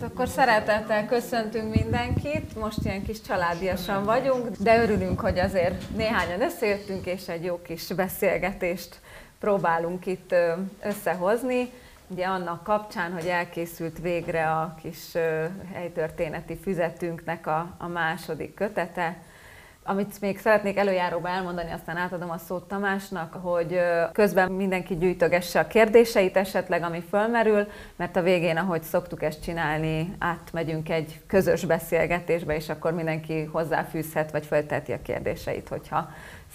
Hát akkor szeretettel köszöntünk mindenkit, most ilyen kis családiasan vagyunk, de örülünk, hogy azért néhányan összejöttünk, és egy jó kis beszélgetést próbálunk itt összehozni. Ugye annak kapcsán, hogy elkészült végre a kis helytörténeti füzetünknek a, a második kötete, amit még szeretnék előjáróba elmondani, aztán átadom a szót Tamásnak, hogy közben mindenki gyűjtögesse a kérdéseit esetleg, ami fölmerül, mert a végén, ahogy szoktuk ezt csinálni, átmegyünk egy közös beszélgetésbe, és akkor mindenki hozzáfűzhet, vagy fölteti a kérdéseit, hogyha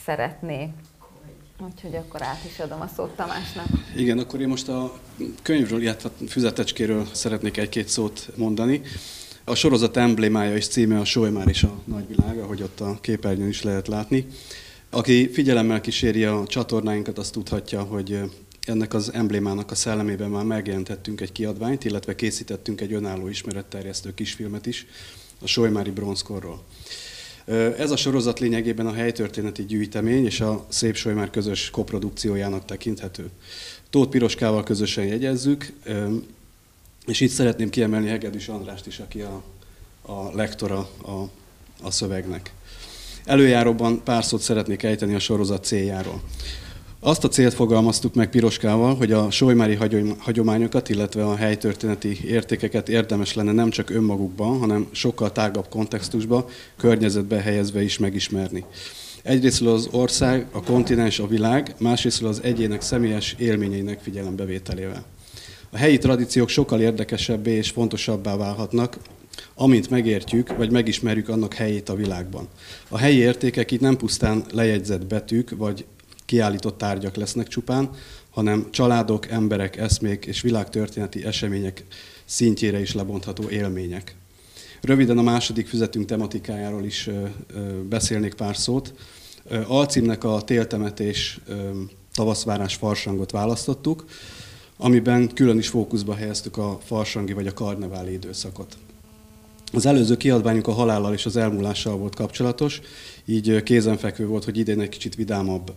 szeretné. Úgyhogy akkor át is adom a szót Tamásnak. Igen, akkor én most a könyvről, illetve füzetecskéről szeretnék egy-két szót mondani. A sorozat emblémája és címe a Solymár és a nagyvilág, ahogy ott a képernyőn is lehet látni. Aki figyelemmel kíséri a csatornáinkat, azt tudhatja, hogy ennek az emblémának a szellemében már megjelentettünk egy kiadványt, illetve készítettünk egy önálló ismeretterjesztő kisfilmet is a Solymári bronzkorról. Ez a sorozat lényegében a helytörténeti gyűjtemény és a Szép Solymár közös koprodukciójának tekinthető. Tóth Piroskával közösen jegyezzük, és itt szeretném kiemelni Hegedűs Andrást is, aki a, a lektora a, a szövegnek. Előjáróban pár szót szeretnék ejteni a sorozat céljáról. Azt a célt fogalmaztuk meg Piroskával, hogy a solymári hagyományokat, illetve a helytörténeti értékeket érdemes lenne nem csak önmagukban, hanem sokkal tágabb kontextusba, környezetbe helyezve is megismerni. Egyrészt az ország, a kontinens, a világ, másrészt az egyének személyes élményeinek figyelembevételével. A helyi tradíciók sokkal érdekesebbé és fontosabbá válhatnak, amint megértjük, vagy megismerjük annak helyét a világban. A helyi értékek itt nem pusztán lejegyzett betűk, vagy kiállított tárgyak lesznek csupán, hanem családok, emberek, eszmék és világtörténeti események szintjére is lebontható élmények. Röviden a második füzetünk tematikájáról is beszélnék pár szót. Alcímnek a téltemetés tavaszvárás farsangot választottuk amiben külön is fókuszba helyeztük a farsangi vagy a karneváli időszakot. Az előző kiadványunk a halállal és az elmúlással volt kapcsolatos, így kézenfekvő volt, hogy idén egy kicsit vidámabb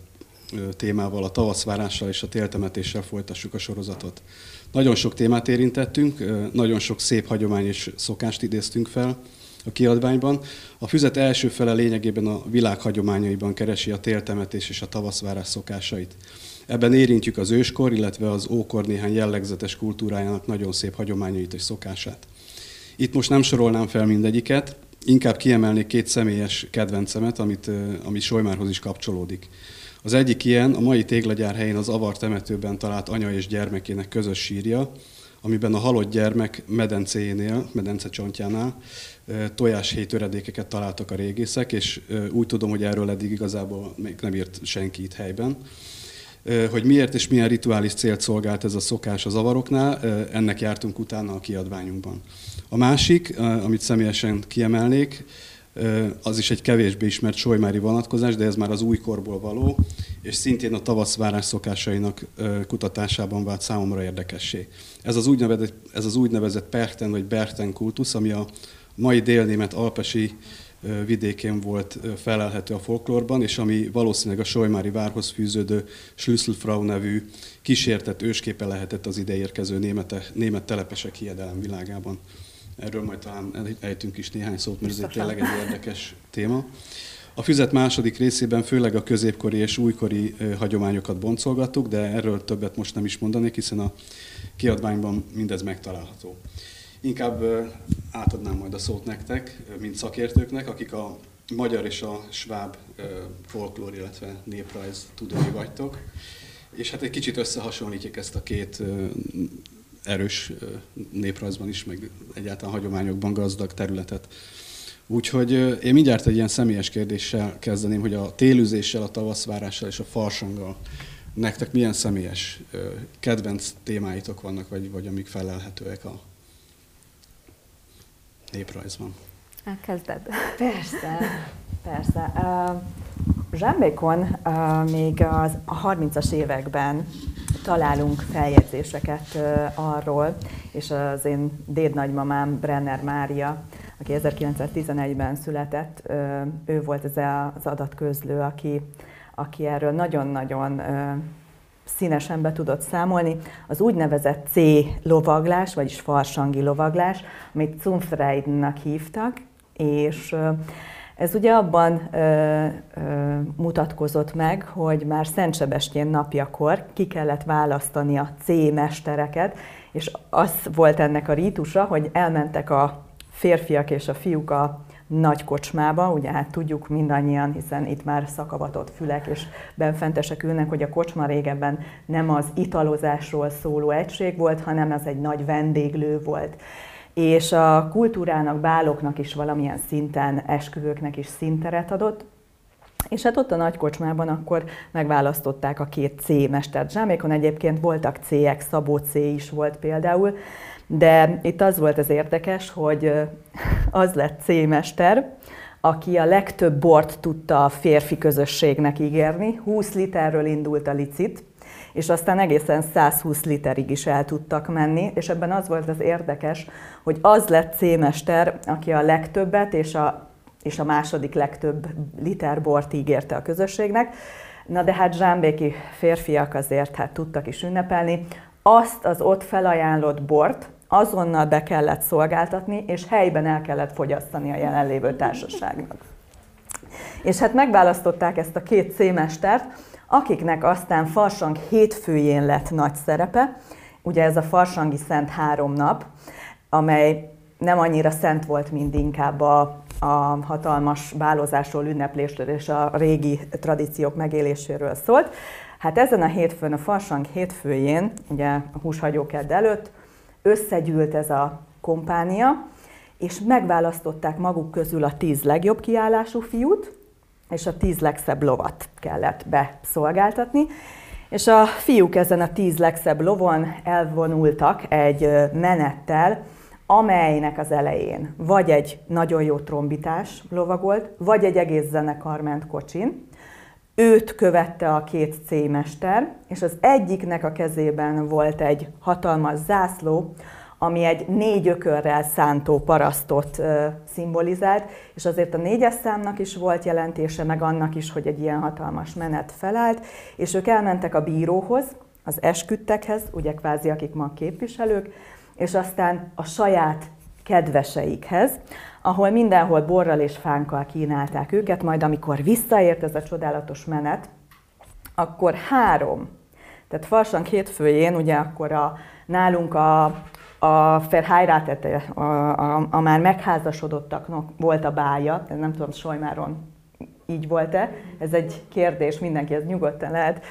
témával, a tavaszvárással és a téltemetéssel folytassuk a sorozatot. Nagyon sok témát érintettünk, nagyon sok szép hagyomány és szokást idéztünk fel a kiadványban. A füzet első fele lényegében a világ hagyományaiban keresi a téltemetés és a tavaszvárás szokásait. Ebben érintjük az őskor, illetve az ókor néhány jellegzetes kultúrájának nagyon szép hagyományait és szokását. Itt most nem sorolnám fel mindegyiket, inkább kiemelnék két személyes kedvencemet, amit, ami Solymárhoz is kapcsolódik. Az egyik ilyen a mai téglagyár helyén az avar temetőben talált anya és gyermekének közös sírja, amiben a halott gyermek medencéjénél, medence csontjánál tojáshéj töredékeket találtak a régészek, és úgy tudom, hogy erről eddig igazából még nem írt senki itt helyben hogy miért és milyen rituális célt szolgált ez a szokás az avaroknál, ennek jártunk utána a kiadványunkban. A másik, amit személyesen kiemelnék, az is egy kevésbé ismert solymári vonatkozás, de ez már az újkorból való, és szintén a tavaszvárás szokásainak kutatásában vált számomra érdekessé. Ez az úgynevezett, ez az úgynevezett Perten vagy Berten kultusz, ami a mai délnémet alpesi vidékén volt felelhető a folklórban, és ami valószínűleg a Solymári várhoz fűződő Schlüsselfrau nevű kísértett ősképe lehetett az ideérkező némete, német telepesek hiedelem világában. Erről majd talán ejtünk is néhány szót, mert ez tényleg egy érdekes téma. A füzet második részében főleg a középkori és újkori hagyományokat boncolgattuk, de erről többet most nem is mondanék, hiszen a kiadványban mindez megtalálható. Inkább átadnám majd a szót nektek, mint szakértőknek, akik a magyar és a sváb folklór, illetve néprajz tudói vagytok. És hát egy kicsit összehasonlítjuk ezt a két erős néprajzban is, meg egyáltalán hagyományokban gazdag területet. Úgyhogy én mindjárt egy ilyen személyes kérdéssel kezdeném, hogy a télüzéssel, a tavaszvárással és a farsanggal nektek milyen személyes kedvenc témáitok vannak, vagy, vagy amik felelhetőek a néprajzban. Elkezded. Persze, persze. Uh, Zsámbékon uh, még az, a 30-as években találunk feljegyzéseket uh, arról, és az én dédnagymamám Brenner Mária, aki 1911-ben született, uh, ő volt ez az adatközlő, aki, aki erről nagyon-nagyon színesen be tudott számolni, az úgynevezett C lovaglás, vagyis farsangi lovaglás, amit Zumfreidnak hívtak, és ez ugye abban ö, ö, mutatkozott meg, hogy már Szent Sebestyén napjakor ki kellett választani a C mestereket, és az volt ennek a rítusa, hogy elmentek a férfiak és a fiúk a nagy kocsmába, ugye hát tudjuk mindannyian, hiszen itt már szakavatott fülek és benfentesek ülnek, hogy a kocsma régebben nem az italozásról szóló egység volt, hanem az egy nagy vendéglő volt. És a kultúrának, báloknak is valamilyen szinten, esküvőknek is szinteret adott, és hát ott a nagy kocsmában akkor megválasztották a két C mestert. Zsámékon egyébként voltak C-ek, Szabó C is volt például, de itt az volt az érdekes, hogy az lett C-mester, aki a legtöbb bort tudta a férfi közösségnek ígérni. 20 literről indult a licit, és aztán egészen 120 literig is el tudtak menni, és ebben az volt az érdekes, hogy az lett C-mester, aki a legtöbbet és a, és a második legtöbb liter bort ígérte a közösségnek. Na de hát zsámbéki férfiak azért hát tudtak is ünnepelni. Azt az ott felajánlott bort, azonnal be kellett szolgáltatni, és helyben el kellett fogyasztani a jelenlévő társaságnak. És hát megválasztották ezt a két szémestert, akiknek aztán Farsang hétfőjén lett nagy szerepe. Ugye ez a Farsangi Szent három nap, amely nem annyira szent volt, mint inkább a, a hatalmas bálozásról, ünneplésről és a régi tradíciók megéléséről szólt. Hát ezen a hétfőn, a Farsang hétfőjén, ugye a húshagyókedd előtt, összegyűlt ez a kompánia, és megválasztották maguk közül a tíz legjobb kiállású fiút, és a tíz legszebb lovat kellett beszolgáltatni. És a fiúk ezen a tíz legszebb lovon elvonultak egy menettel, amelynek az elején vagy egy nagyon jó trombitás lovagolt, vagy egy egész zenekar ment kocsin. Őt követte a két C-mester, és az egyiknek a kezében volt egy hatalmas zászló, ami egy négy ökörrel szántó parasztot ö, szimbolizált, és azért a négyes számnak is volt jelentése, meg annak is, hogy egy ilyen hatalmas menet felállt, és ők elmentek a bíróhoz, az esküdtekhez, ugye kvázi akik ma képviselők, és aztán a saját kedveseikhez, ahol mindenhol borral és fánkkal kínálták őket, majd amikor visszaért ez a csodálatos menet, akkor három, tehát Farsang hétfőjén, ugye akkor a, nálunk a, a Verheiratete, a, a, a már megházasodottaknak volt a bája, nem tudom, Sojmáron így volt-e, ez egy kérdés, mindenki ez nyugodtan lehet.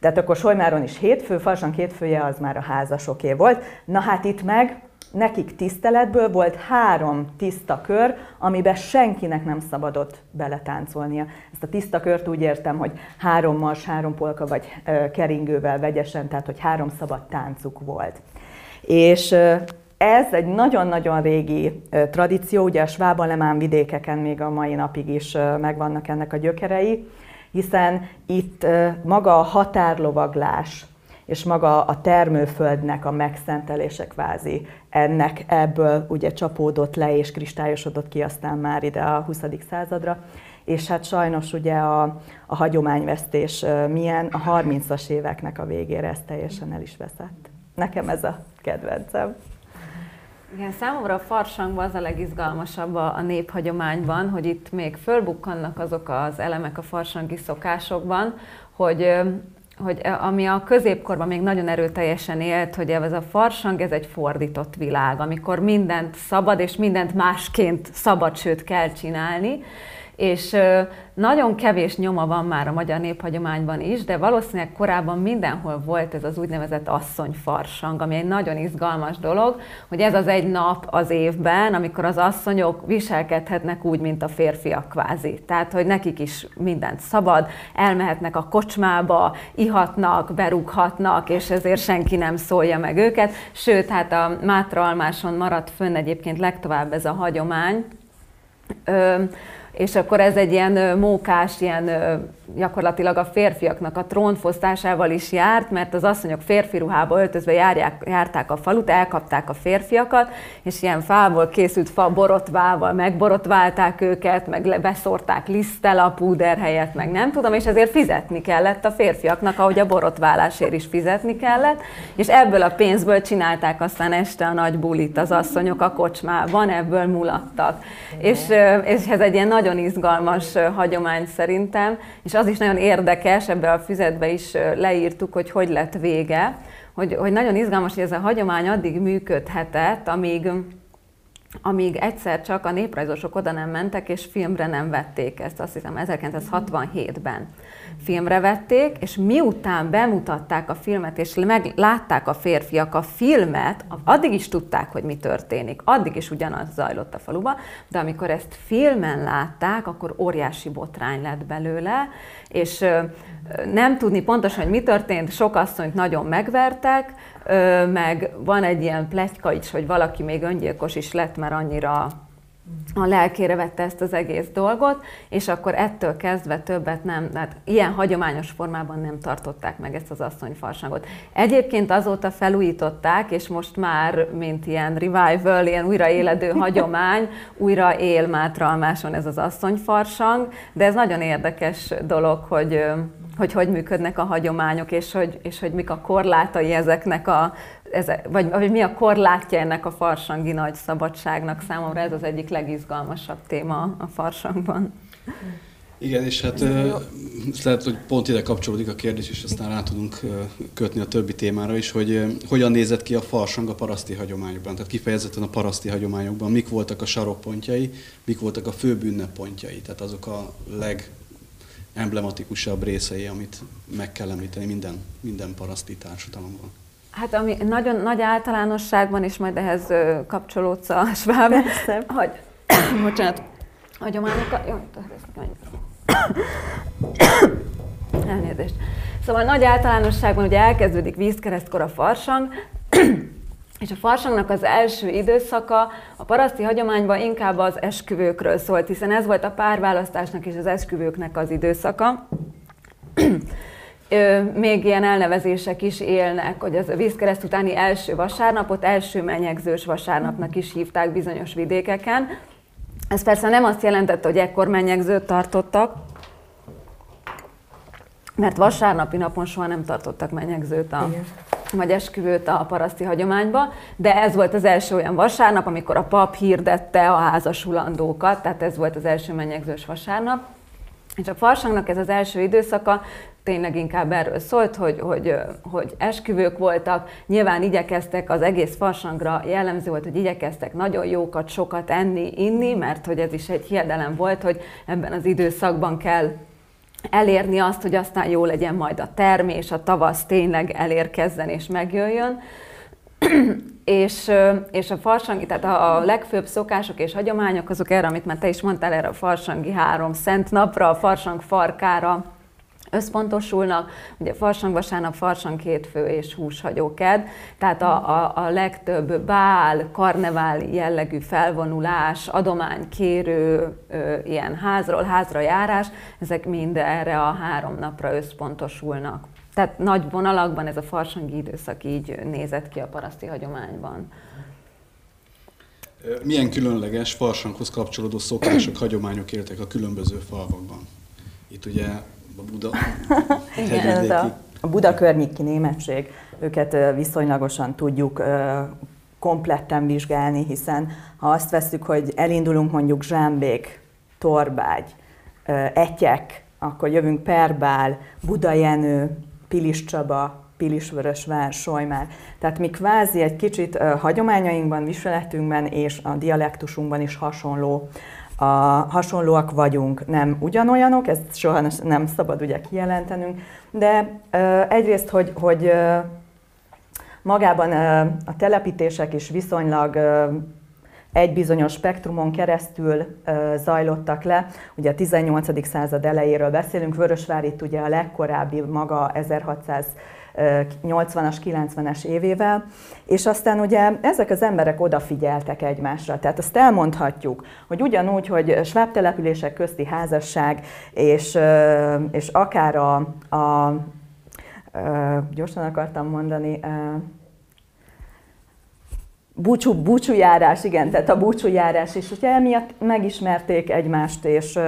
Tehát akkor Sojmáron is hétfő, Farsang hétfője az már a házasoké volt. Na hát itt meg nekik tiszteletből volt három tiszta kör, amiben senkinek nem szabadott beletáncolnia. Ezt a tiszta kört úgy értem, hogy három mars, három polka vagy keringővel vegyesen, tehát hogy három szabad táncuk volt. És ez egy nagyon-nagyon régi tradíció, ugye a sváb vidékeken még a mai napig is megvannak ennek a gyökerei, hiszen itt maga a határlovaglás, és maga a termőföldnek a megszentelése kvázi ennek ebből ugye csapódott le és kristályosodott ki aztán már ide a 20. századra. És hát sajnos ugye a, a hagyományvesztés milyen, a 30-as éveknek a végére ez teljesen el is veszett. Nekem ez a kedvencem. Igen, számomra a farsangban az a legizgalmasabb a, a néphagyományban, hogy itt még fölbukkannak azok az elemek a farsangi szokásokban, hogy hogy e, ami a középkorban még nagyon erőteljesen élt, hogy ez a farsang, ez egy fordított világ, amikor mindent szabad, és mindent másként szabad, sőt kell csinálni, és nagyon kevés nyoma van már a magyar néphagyományban is, de valószínűleg korábban mindenhol volt ez az úgynevezett asszonyfarsang, ami egy nagyon izgalmas dolog, hogy ez az egy nap az évben, amikor az asszonyok viselkedhetnek úgy, mint a férfiak kvázi. Tehát, hogy nekik is mindent szabad, elmehetnek a kocsmába, ihatnak, berúghatnak, és ezért senki nem szólja meg őket. Sőt, hát a Mátra Almáson maradt fönn egyébként legtovább ez a hagyomány, és akkor ez egy ilyen mókás, ilyen gyakorlatilag a férfiaknak a trónfosztásával is járt, mert az asszonyok férfi ruhába öltözve járják, járták a falut, elkapták a férfiakat, és ilyen fából készült fa borotvával megborotválták őket, meg beszórták lisztel a púder helyett, meg nem tudom, és ezért fizetni kellett a férfiaknak, ahogy a borotválásért is fizetni kellett, és ebből a pénzből csinálták aztán este a nagy bulit az asszonyok a kocsmában, ebből mulattak. És, és ez egy ilyen nagyon izgalmas hagyomány szerintem, és az is nagyon érdekes, ebbe a füzetbe is leírtuk, hogy hogy lett vége, hogy, hogy nagyon izgalmas, hogy ez a hagyomány addig működhetett, amíg, amíg egyszer csak a néprajzosok oda nem mentek, és filmre nem vették ezt, azt hiszem 1967-ben filmre vették, és miután bemutatták a filmet, és meglátták a férfiak a filmet, addig is tudták, hogy mi történik, addig is ugyanaz zajlott a faluba, de amikor ezt filmen látták, akkor óriási botrány lett belőle, és nem tudni pontosan, hogy mi történt, sok asszonyt nagyon megvertek, meg van egy ilyen pletyka is, hogy valaki még öngyilkos is lett, mert annyira a lelkére vette ezt az egész dolgot, és akkor ettől kezdve többet nem, tehát ilyen hagyományos formában nem tartották meg ezt az asszonyfarsangot. Egyébként azóta felújították, és most már, mint ilyen revival, ilyen újraéledő hagyomány, újra él Mátralmáson ez az asszonyfarsang, de ez nagyon érdekes dolog, hogy hogy hogy működnek a hagyományok, és hogy, és hogy mik a korlátai ezeknek a ez, vagy, vagy mi a korlátja ennek a farsangi nagy szabadságnak számomra, ez az egyik legizgalmasabb téma a farsangban. Igen, és hát lehet, hogy pont ide kapcsolódik a kérdés, és aztán rá tudunk kötni a többi témára is, hogy hogyan nézett ki a farsang a paraszti hagyományokban, tehát kifejezetten a paraszti hagyományokban, mik voltak a sarokpontjai, mik voltak a fő ünneppontjai, tehát azok a legemblematikusabb részei, amit meg kell említeni minden, minden paraszti társadalomban. Hát ami nagyon nagy általánosságban, és majd ehhez kapcsolódsz a sváb, hogy, bocsánat, hagyományokat, jó, elnézést. Szóval nagy általánosságban ugye elkezdődik vízkeresztkor a farsang, és a farsangnak az első időszaka a paraszti hagyományban inkább az esküvőkről szólt, hiszen ez volt a párválasztásnak és az esküvőknek az időszaka még ilyen elnevezések is élnek, hogy az a vízkereszt utáni első vasárnapot első menyegzős vasárnapnak is hívták bizonyos vidékeken. Ez persze nem azt jelentette, hogy ekkor menyegzőt tartottak, mert vasárnapi napon soha nem tartottak menyegzőt a, vagy esküvőt a paraszti hagyományba, de ez volt az első olyan vasárnap, amikor a pap hirdette a házasulandókat, tehát ez volt az első menyegzős vasárnap. És a farsangnak ez az első időszaka tényleg inkább erről szólt, hogy, hogy, hogy esküvők voltak, nyilván igyekeztek, az egész farsangra jellemző volt, hogy igyekeztek nagyon jókat, sokat enni, inni, mert hogy ez is egy hiedelem volt, hogy ebben az időszakban kell elérni azt, hogy aztán jó legyen majd a termés, a tavasz tényleg elérkezzen és megjöjjön. és, és a farsangi, tehát a legfőbb szokások és hagyományok azok erre, amit már te is mondtál, erre a farsangi három szent napra, a farsang farkára, összpontosulnak. Ugye farsang vasárnap, farsang hétfő és húshagyóked, tehát a, a, a legtöbb bál, karnevál jellegű felvonulás, adománykérő, ö, ilyen házról házra járás, ezek mind erre a három napra összpontosulnak. Tehát nagy vonalakban ez a farsangi időszak így nézett ki a paraszti hagyományban. Milyen különleges farsanghoz kapcsolódó szokások, hagyományok éltek a különböző falvakban? Itt ugye a Buda Igen, a, a Buda környéki németség, őket viszonylagosan tudjuk kompletten vizsgálni, hiszen ha azt veszük, hogy elindulunk mondjuk Zsámbék, Torbágy, Etyek, akkor jövünk Perbál, Budajenő, Pilis Csaba, Pilisvörösvár, Solymár. Tehát mi kvázi egy kicsit hagyományainkban, viseletünkben és a dialektusunkban is hasonló a, hasonlóak vagyunk, nem ugyanolyanok, ezt soha nem szabad ugye kijelentenünk, de ö, egyrészt, hogy, hogy ö, magában ö, a telepítések is viszonylag ö, egy bizonyos spektrumon keresztül zajlottak le. Ugye a 18. század elejéről beszélünk, Vörösvár itt ugye a legkorábbi maga 1600 80-as, 90-es évével, és aztán ugye ezek az emberek odafigyeltek egymásra. Tehát azt elmondhatjuk, hogy ugyanúgy, hogy sváb települések közti házasság, és, és akár a, a gyorsan akartam mondani, búcsú, búcsújárás, igen, tehát a búcsújárás is, ugye emiatt megismerték egymást, és,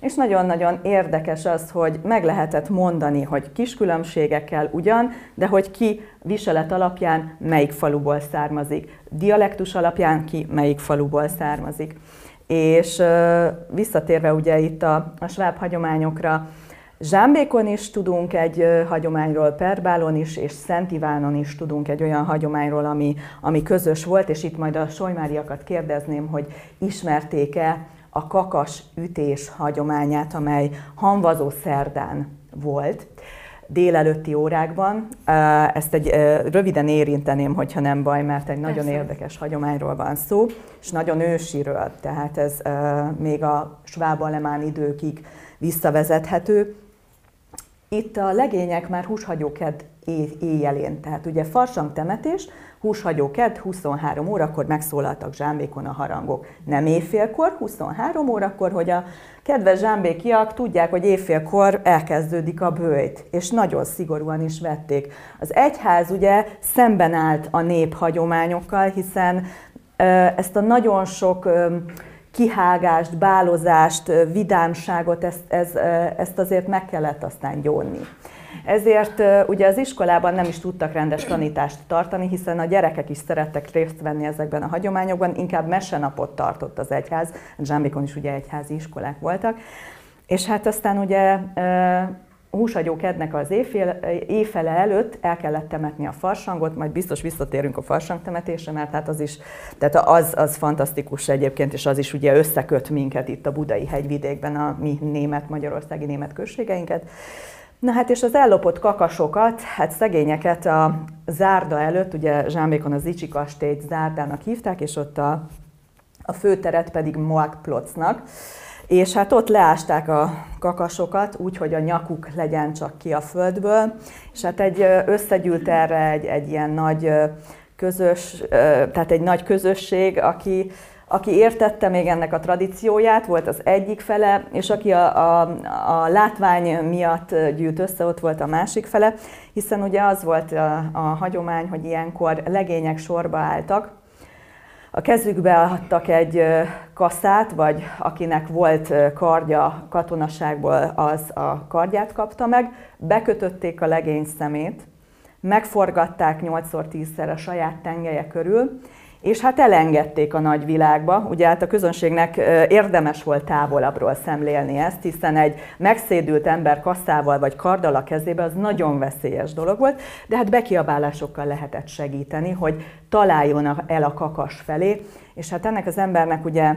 és nagyon-nagyon érdekes az, hogy meg lehetett mondani, hogy kis különbségekkel ugyan, de hogy ki viselet alapján melyik faluból származik, dialektus alapján ki melyik faluból származik. És visszatérve ugye itt a, a sváb hagyományokra, Zsámbékon is tudunk egy hagyományról, Perbálon is, és Szent Ivánon is tudunk egy olyan hagyományról, ami, ami közös volt, és itt majd a solymáriakat kérdezném, hogy ismerték-e a kakas ütés hagyományát, amely hanvazó szerdán volt délelőtti órákban. Ezt egy röviden érinteném, hogyha nem baj, mert egy nagyon Persze. érdekes hagyományról van szó, és nagyon ősiről, tehát ez még a sváb alemán időkig visszavezethető. Itt a legények már húshagyóked éjjelén, tehát ugye farsang temetés, húshagyóked 23 órakor megszólaltak zsámbékon a harangok. Nem éjfélkor, 23 órakor, hogy a kedves zsámbékiak tudják, hogy éjfélkor elkezdődik a bőjt, és nagyon szigorúan is vették. Az egyház ugye szemben állt a nép hagyományokkal, hiszen ezt a nagyon sok kihágást, bálozást, vidámságot, ezt, ez, ezt azért meg kellett aztán gyónni. Ezért ugye az iskolában nem is tudtak rendes tanítást tartani, hiszen a gyerekek is szerettek részt venni ezekben a hagyományokban, inkább mesenapot tartott az egyház, Zsámbékon is ugye egyházi iskolák voltak, és hát aztán ugye húsagyók ednek az éjfél, éjfele előtt el kellett temetni a farsangot, majd biztos visszatérünk a farsang temetésre, mert hát az is, tehát az, az fantasztikus egyébként, és az is ugye összeköt minket itt a budai hegyvidékben, a mi német, magyarországi német községeinket. Na hát és az ellopott kakasokat, hát szegényeket a zárda előtt, ugye Zsámbékon az Icsi kastélyt zárdának hívták, és ott a, a főteret pedig Moakplocnak. És hát ott leásták a kakasokat, úgy, hogy a nyakuk legyen csak ki a földből, és hát egy összegyűlt erre egy, egy ilyen nagy közös, tehát egy nagy közösség, aki, aki értette még ennek a tradícióját, volt az egyik fele, és aki a, a, a látvány miatt gyűlt össze, ott volt a másik fele, hiszen ugye az volt a, a hagyomány, hogy ilyenkor legények sorba álltak, a kezükbe adtak egy kaszát, vagy akinek volt kardja katonaságból, az a kardját kapta meg, bekötötték a legény szemét, megforgatták 8x10-szer a saját tengelye körül, és hát elengedték a nagyvilágba. Ugye hát a közönségnek érdemes volt távolabbról szemlélni ezt, hiszen egy megszédült ember kasszával vagy karddal a kezébe az nagyon veszélyes dolog volt, de hát bekiabálásokkal lehetett segíteni, hogy találjon el a kakas felé, és hát ennek az embernek ugye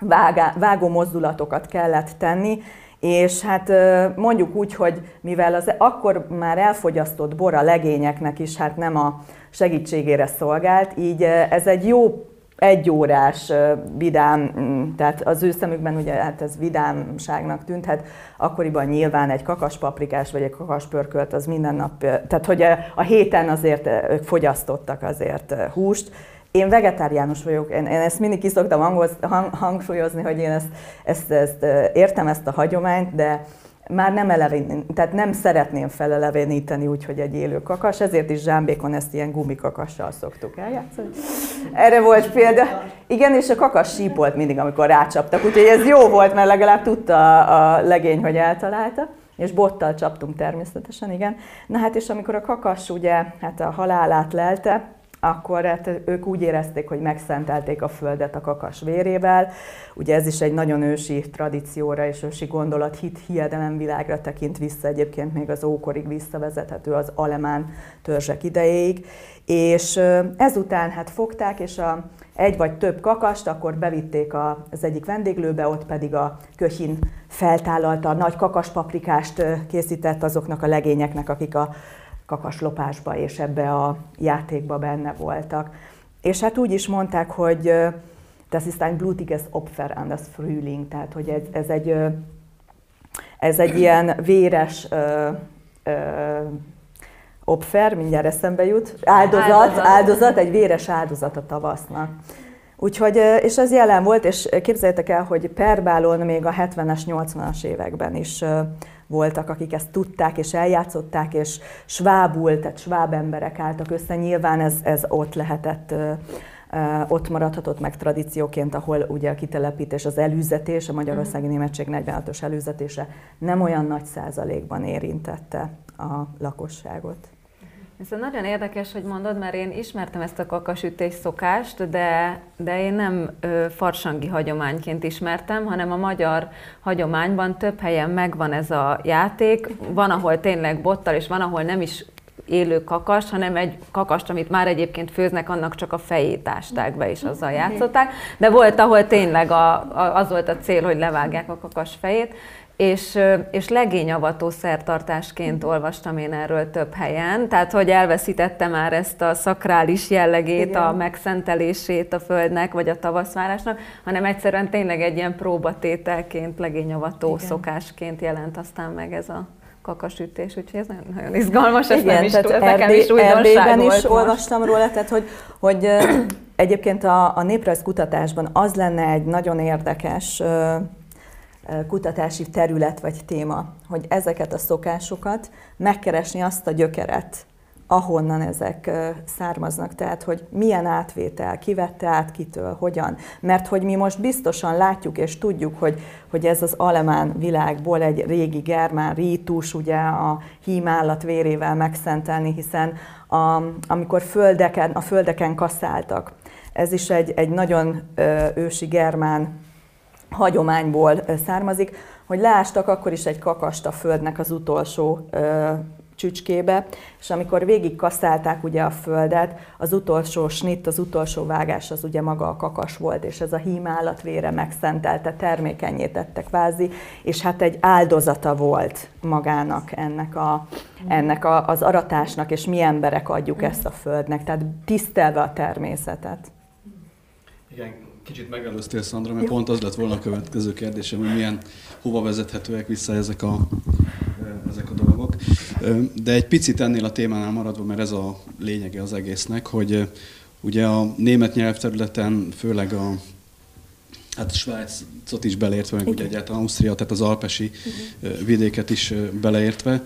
vágá, vágó mozdulatokat kellett tenni, és hát mondjuk úgy, hogy mivel az akkor már elfogyasztott bor a legényeknek is hát nem a segítségére szolgált, így ez egy jó egyórás vidám, mm, tehát az ő szemükben ugye hát ez vidámságnak tűnt, hát akkoriban nyilván egy kakaspaprikás vagy egy kakaspörkölt az minden nap, tehát hogy a héten azért ők fogyasztottak azért húst, én vegetáriánus vagyok, én, én ezt mindig kiszoktam hanghoz, hang, hangsúlyozni, hogy én ezt, ezt, ezt értem ezt a hagyományt, de már nem elevén, tehát nem szeretném feleleveníteni úgy, hogy egy élő kakas, ezért is zsámbékon ezt ilyen gumikakassal szoktuk eljátszani. Erre volt példa. Igen, és a kakas sípolt mindig, amikor rácsaptak, úgyhogy ez jó volt, mert legalább tudta a legény, hogy eltalálta. És bottal csaptunk természetesen, igen. Na hát, és amikor a kakas ugye hát a halálát lelte, akkor hát ők úgy érezték, hogy megszentelték a földet a kakas vérével. Ugye ez is egy nagyon ősi tradícióra és ősi gondolat, hit, hiedelemvilágra tekint vissza, egyébként még az ókorig visszavezethető az alemán törzsek idejéig. És ezután hát fogták, és a egy vagy több kakast, akkor bevitték az egyik vendéglőbe, ott pedig a köhin feltállalta, a nagy kakaspaprikást készített azoknak a legényeknek, akik a kakaslopásba és ebbe a játékba benne voltak. És hát úgy is mondták, hogy das ist ein blutiges Opfer an das Frühling, tehát hogy ez, ez, egy, ez egy ilyen véres, Opfer, mindjárt eszembe jut, áldozat, áldozat, áldozat, egy véres áldozat a tavasznak. Úgyhogy, és ez jelen volt, és képzeljétek el, hogy Perbálon még a 70-es, 80-as években is voltak, akik ezt tudták és eljátszották, és svábul, tehát sváb emberek álltak össze. Nyilván ez, ez ott lehetett ott maradhatott meg tradícióként, ahol ugye a kitelepítés, az előzetés, a Magyarországi Németség 46-os előzetése nem olyan nagy százalékban érintette a lakosságot. Ez nagyon érdekes, hogy mondod, mert én ismertem ezt a kakasütés szokást, de, de én nem ö, farsangi hagyományként ismertem, hanem a magyar hagyományban több helyen megvan ez a játék. Van, ahol tényleg bottal, és van, ahol nem is élő kakast, hanem egy kakast, amit már egyébként főznek, annak csak a fejét ásták be, és azzal játszották. De volt, ahol tényleg a, a, az volt a cél, hogy levágják a kakas fejét. És, és legényavató szertartásként olvastam én erről több helyen, tehát hogy elveszítette már ezt a szakrális jellegét, Igen. a megszentelését a földnek, vagy a tavaszvárásnak, hanem egyszerűen tényleg egy ilyen próbatételként, legényavató Igen. szokásként jelent aztán meg ez a kakasütés, úgyhogy ez nagyon, nagyon izgalmas, ezt Igen, nem is tehát tud, nekem is Erdélyben is most. olvastam róla, tehát hogy, hogy egyébként a, a néprajzkutatásban az lenne egy nagyon érdekes kutatási terület vagy téma, hogy ezeket a szokásokat megkeresni azt a gyökeret, ahonnan ezek származnak, tehát hogy milyen átvétel, kivette át kitől, hogyan. Mert hogy mi most biztosan látjuk és tudjuk, hogy, hogy ez az alemán világból egy régi germán rítus, ugye a hímállat vérével megszentelni, hiszen a, amikor földeken, a földeken kaszáltak, ez is egy, egy nagyon ősi germán hagyományból származik, hogy leástak akkor is egy kakast a földnek az utolsó ö, csücskébe, és amikor végig kaszálták ugye a földet, az utolsó snit, az utolsó vágás az ugye maga a kakas volt, és ez a hím állatvére megszentelte, termékenyé tette kvázi, és hát egy áldozata volt magának ennek, a, ennek a, az aratásnak, és mi emberek adjuk ezt a földnek, tehát tisztelve a természetet. Igen, Kicsit megelőztél, Szandra, mert pont az lett volna a következő kérdésem, hogy milyen, hova vezethetőek vissza ezek a, ezek a dolgok. De egy picit ennél a témánál maradva, mert ez a lényege az egésznek, hogy ugye a német nyelvterületen, főleg a hát Svájcot is beleértve, meg ugye egyáltalán Ausztria, tehát az alpesi uh-huh. vidéket is beleértve.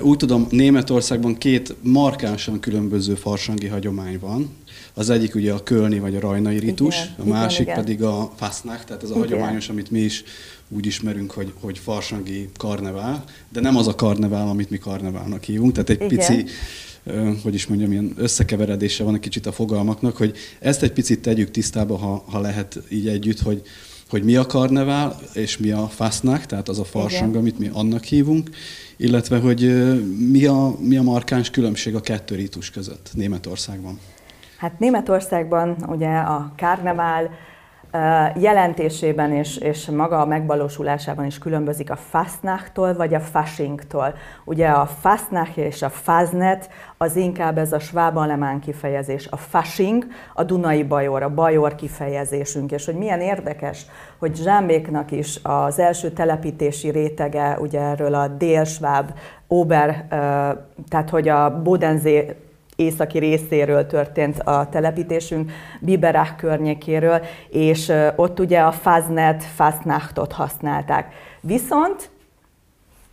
Úgy tudom, Németországban két markánsan különböző farsangi hagyomány van. Az egyik ugye a kölni vagy a rajnai ritus, igen, a másik igen, igen. pedig a fasznak, tehát ez a igen. hagyományos, amit mi is úgy ismerünk, hogy, hogy farsangi karnevál, de nem az a karnevál, amit mi karneválnak hívunk, tehát egy igen. pici hogy is mondjam, ilyen összekeveredése van egy kicsit a fogalmaknak, hogy ezt egy picit tegyük tisztába, ha, ha lehet így együtt, hogy, hogy mi a karnevál, és mi a fasznak, tehát az a farsang, Igen. amit mi annak hívunk, illetve hogy mi a, mi a markáns különbség a kettő ritus között Németországban. Hát Németországban ugye a karnevál jelentésében és, és maga a megvalósulásában is különbözik a Fastnachtól vagy a Faschingtól. Ugye a Fastnacht és a Faznet az inkább ez a sváb alemán kifejezés. A Fasching a Dunai Bajor, a Bajor kifejezésünk, és hogy milyen érdekes, hogy Zsámbéknak is az első telepítési rétege, ugye erről a dél-sváb, Ober, tehát hogy a Bodensee északi részéről történt a telepítésünk, Biberach környékéről, és ott ugye a Faznet, Fastnachtot használták. Viszont,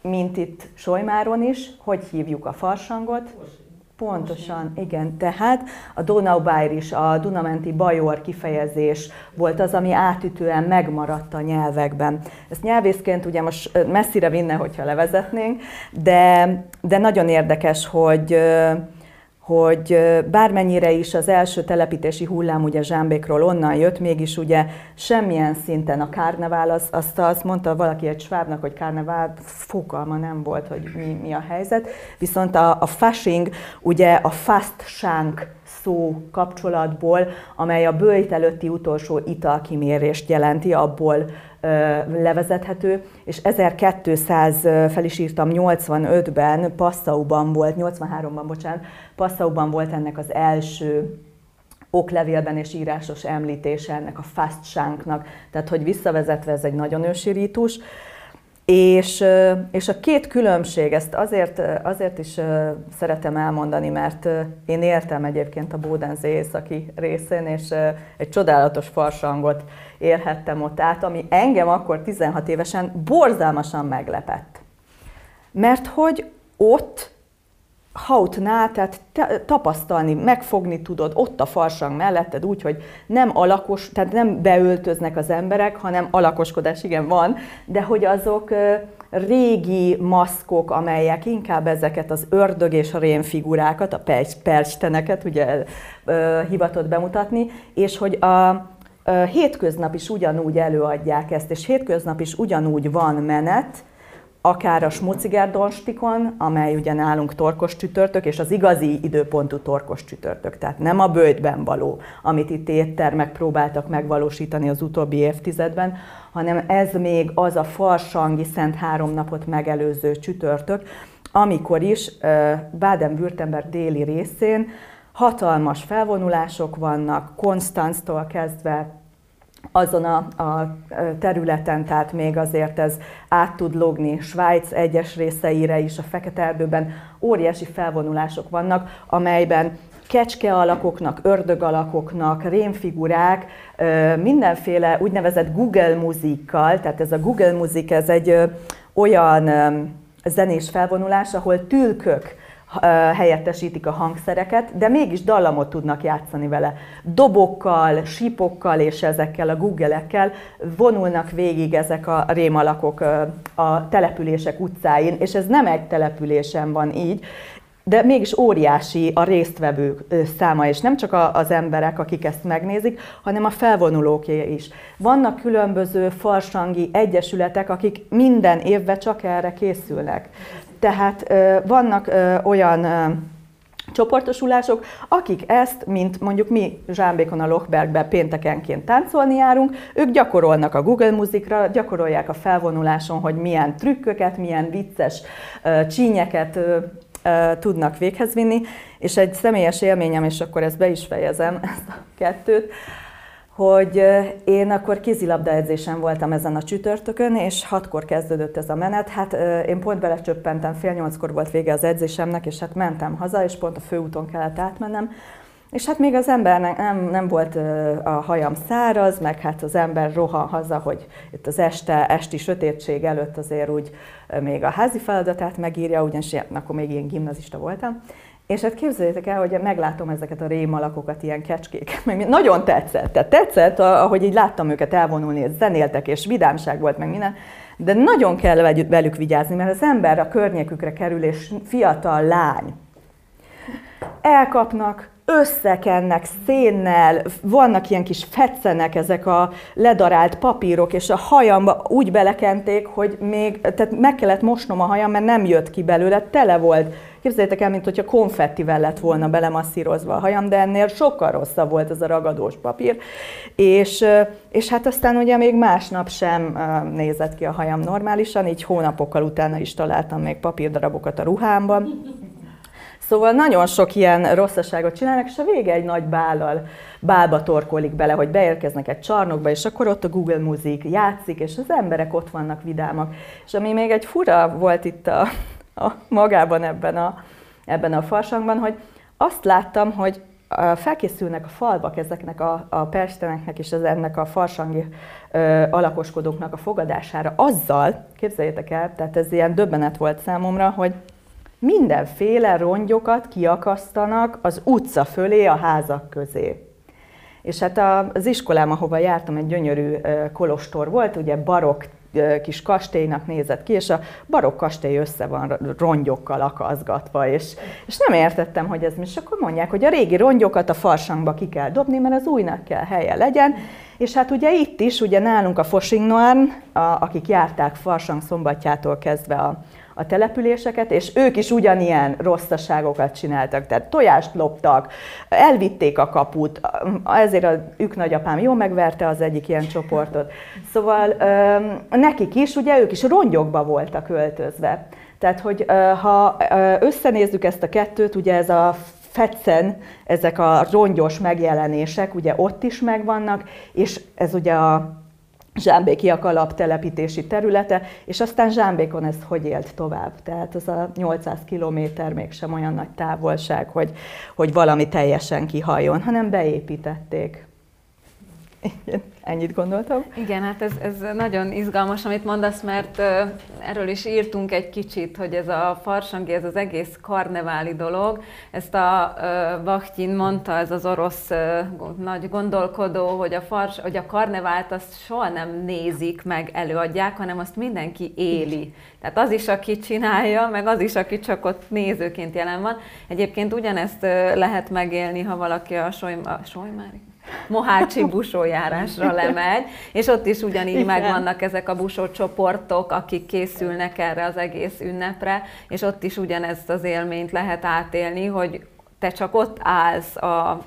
mint itt Sojmáron is, hogy hívjuk a farsangot? Pontosan, igen. Tehát a Donaubair is, a Dunamenti Bajor kifejezés volt az, ami átütően megmaradt a nyelvekben. Ezt nyelvészként ugye most messzire vinne, hogyha levezetnénk, de, de nagyon érdekes, hogy hogy bármennyire is az első telepítési hullám ugye Zsámbékról onnan jött, mégis ugye semmilyen szinten a kárnevál, az, azt, azt mondta valaki egy svábnak, hogy kárnevál, fogalma nem volt, hogy mi, mi a helyzet. Viszont a, a fashing, ugye a fast shank szó kapcsolatból, amely a bőjt előtti utolsó italkimérést jelenti, abból levezethető, és 1200, fel is írtam, 85-ben Passauban volt, 83-ban, bocsánat, Passauban volt ennek az első oklevélben és írásos említése ennek a fast shanknak, tehát hogy visszavezetve ez egy nagyon ősi rítus, És, és a két különbség, ezt azért, azért is szeretem elmondani, mert én éltem egyébként a Bódenzé északi részén, és egy csodálatos farsangot élhettem ott át, ami engem akkor 16 évesen borzalmasan meglepett. Mert hogy ott hautnál, tehát te, tapasztalni, megfogni tudod ott a farsang melletted úgy, hogy nem alakos, tehát nem beöltöznek az emberek, hanem alakoskodás igen van, de hogy azok régi maszkok, amelyek inkább ezeket az ördög és a rém figurákat, a persteneket ugye hivatott bemutatni, és hogy a, hétköznap is ugyanúgy előadják ezt, és hétköznap is ugyanúgy van menet, akár a Smuciger-Donstikon, amely ugye nálunk torkos csütörtök, és az igazi időpontú torkos csütörtök, tehát nem a bőjtben való, amit itt éttermek próbáltak megvalósítani az utóbbi évtizedben, hanem ez még az a farsangi szent három napot megelőző csütörtök, amikor is Baden-Württemberg déli részén hatalmas felvonulások vannak, Konstanztól kezdve azon a, a területen, tehát még azért ez át tud logni Svájc egyes részeire is, a Fekete Erdőben óriási felvonulások vannak, amelyben kecske alakoknak, ördög alakoknak, rémfigurák, mindenféle úgynevezett Google muzikkal, tehát ez a Google muzik, ez egy olyan zenés felvonulás, ahol tülkök helyettesítik a hangszereket, de mégis dallamot tudnak játszani vele. Dobokkal, sípokkal és ezekkel a googelekkel vonulnak végig ezek a rémalakok a települések utcáin, és ez nem egy településen van így, de mégis óriási a résztvevők száma, és nem csak az emberek, akik ezt megnézik, hanem a felvonulóké is. Vannak különböző farsangi egyesületek, akik minden évben csak erre készülnek. Tehát vannak olyan csoportosulások, akik ezt, mint mondjuk mi Zsámbékon a Lochbergben péntekenként táncolni járunk, ők gyakorolnak a Google Musicra, gyakorolják a felvonuláson, hogy milyen trükköket, milyen vicces csínyeket tudnak véghez vinni, és egy személyes élményem, és akkor ezt be is fejezem, ezt a kettőt, hogy én akkor kézilabda edzésen voltam ezen a csütörtökön, és hatkor kezdődött ez a menet. Hát én pont belecsöppentem, fél nyolckor volt vége az edzésemnek, és hát mentem haza, és pont a főúton kellett átmennem. És hát még az embernek nem, nem volt a hajam száraz, meg hát az ember rohan haza, hogy itt az este, esti sötétség előtt azért úgy még a házi feladatát megírja, ugyanis akkor még ilyen gimnazista voltam. És hát képzeljétek el, hogy meglátom ezeket a rémalakokat, ilyen kecskék, meg nagyon tetszett. Tehát tetszett, ahogy így láttam őket elvonulni, és zenéltek, és vidámság volt, meg minden. De nagyon kell velük vigyázni, mert az ember a környékükre kerül, és fiatal lány. Elkapnak, összekennek szénnel, vannak ilyen kis fetszenek ezek a ledarált papírok, és a hajamba úgy belekenték, hogy még, tehát meg kellett mosnom a hajam, mert nem jött ki belőle, tele volt. Képzeljétek el, mint hogyha konfettivel lett volna belemasszírozva a hajam, de ennél sokkal rosszabb volt ez a ragadós papír. És, és hát aztán ugye még másnap sem nézett ki a hajam normálisan, így hónapokkal utána is találtam még papírdarabokat a ruhámban. Szóval nagyon sok ilyen rosszaságot csinálnak, és a vége egy nagy bállal, bálba torkolik bele, hogy beérkeznek egy csarnokba, és akkor ott a Google Music játszik, és az emberek ott vannak vidámak. És ami még egy fura volt itt a, a magában ebben a, ebben a farsangban, hogy azt láttam, hogy felkészülnek a falvak ezeknek a, a persteneknek és az ennek a farsangi ö, alakoskodóknak a fogadására azzal, képzeljétek el, tehát ez ilyen döbbenet volt számomra, hogy mindenféle rongyokat kiakasztanak az utca fölé a házak közé. És hát az iskolám, ahova jártam, egy gyönyörű kolostor volt, ugye barokk kis kastélynak nézett ki, és a barokk kastély össze van rongyokkal akaszgatva, és, és nem értettem, hogy ez mi, és akkor mondják, hogy a régi rongyokat a farsangba ki kell dobni, mert az újnak kell helye legyen, és hát ugye itt is, ugye nálunk a Fosingnorn, a, akik járták Farsang szombatjától kezdve a, a településeket, és ők is ugyanilyen rosszaságokat csináltak, tehát tojást loptak, elvitték a kaput, ezért a ők nagyapám jól megverte az egyik ilyen csoportot. Szóval nekik is, ugye ők is rongyokba voltak öltözve. Tehát, hogy ha összenézzük ezt a kettőt, ugye ez a fetszen, ezek a rongyos megjelenések, ugye ott is megvannak, és ez ugye a Zsámbékiak alaptelepítési területe, és aztán Zsámbékon ez hogy élt tovább. Tehát az a 800 kilométer mégsem olyan nagy távolság, hogy, hogy valami teljesen kihajjon, hanem beépítették. Igen, ennyit gondoltam. Igen, hát ez, ez nagyon izgalmas, amit mondasz, mert erről is írtunk egy kicsit, hogy ez a farsangi, ez az egész karneváli dolog, ezt a Bakhtin mondta, ez az orosz nagy gondolkodó, hogy a, fars, hogy a karnevált azt soha nem nézik meg, előadják, hanem azt mindenki éli. Tehát az is, aki csinálja, meg az is, aki csak ott nézőként jelen van. Egyébként ugyanezt lehet megélni, ha valaki a, Soly, a Solymári, Mohácsi busójárásra lemegy, és ott is ugyanígy Igen. megvannak ezek a busócsoportok, akik készülnek erre az egész ünnepre, és ott is ugyanezt az élményt lehet átélni, hogy te csak ott állsz a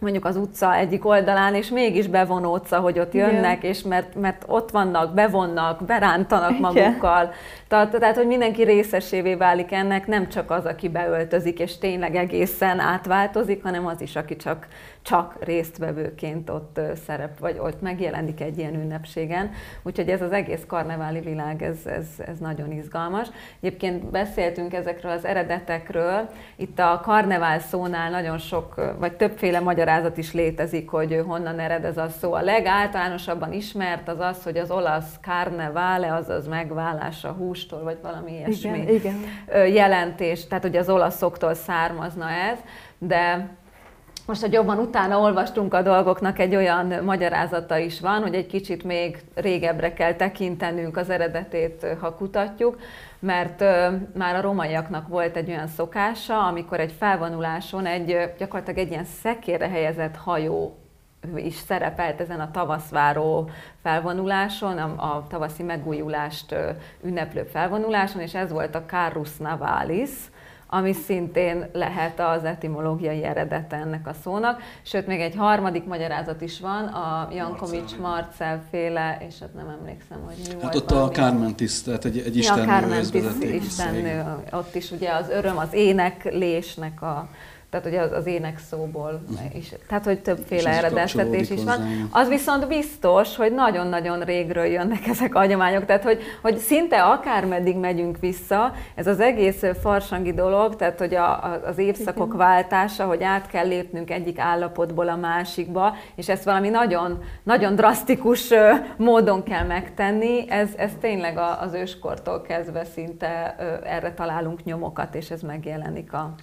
mondjuk az utca egyik oldalán, és mégis bevonódsz, hogy ott jönnek, Igen. és mert, mert ott vannak, bevonnak, berántanak Igen. magukkal. Tehát, tehát, hogy mindenki részesévé válik ennek, nem csak az, aki beöltözik, és tényleg egészen átváltozik, hanem az is, aki csak csak résztvevőként ott szerep, vagy ott megjelenik egy ilyen ünnepségen. Úgyhogy ez az egész karneváli világ, ez, ez, ez nagyon izgalmas. Egyébként beszéltünk ezekről az eredetekről. Itt a karnevál szónál nagyon sok, vagy többféle magyarázat is létezik, hogy honnan ered ez a szó. A legáltalánosabban ismert az az, hogy az olasz carnevale, azaz megválás a hústól, vagy valami ilyesmi igen, igen. jelentés, tehát hogy az olaszoktól származna ez, de most, hogy jobban utána olvastunk a dolgoknak, egy olyan magyarázata is van, hogy egy kicsit még régebbre kell tekintenünk az eredetét, ha kutatjuk, mert már a romaiaknak volt egy olyan szokása, amikor egy felvonuláson egy gyakorlatilag egy ilyen szekére helyezett hajó is szerepelt ezen a tavaszváró felvonuláson, a, a tavaszi megújulást ünneplő felvonuláson, és ez volt a Carus Navalis, ami szintén lehet az etimológiai eredete ennek a szónak. Sőt, még egy harmadik magyarázat is van, a Jankovics Marcel féle, és hát nem emlékszem, hogy mi hát volt. Hát ott valami. a Kármentis, tehát egy, egy istennő ja, Kármentis istennő, ott is ugye az öröm, az éneklésnek a tehát ugye az, az ének szóból is, tehát hogy többféle eredeztetés is van. Hozzá, az viszont biztos, hogy nagyon-nagyon régről jönnek ezek a hagyományok, tehát hogy, hogy szinte akármeddig megyünk vissza, ez az egész farsangi dolog, tehát hogy a, a, az évszakok váltása, hogy át kell lépnünk egyik állapotból a másikba, és ezt valami nagyon, nagyon drasztikus módon kell megtenni, ez, ez tényleg az őskortól kezdve szinte erre találunk nyomokat, és ez megjelenik a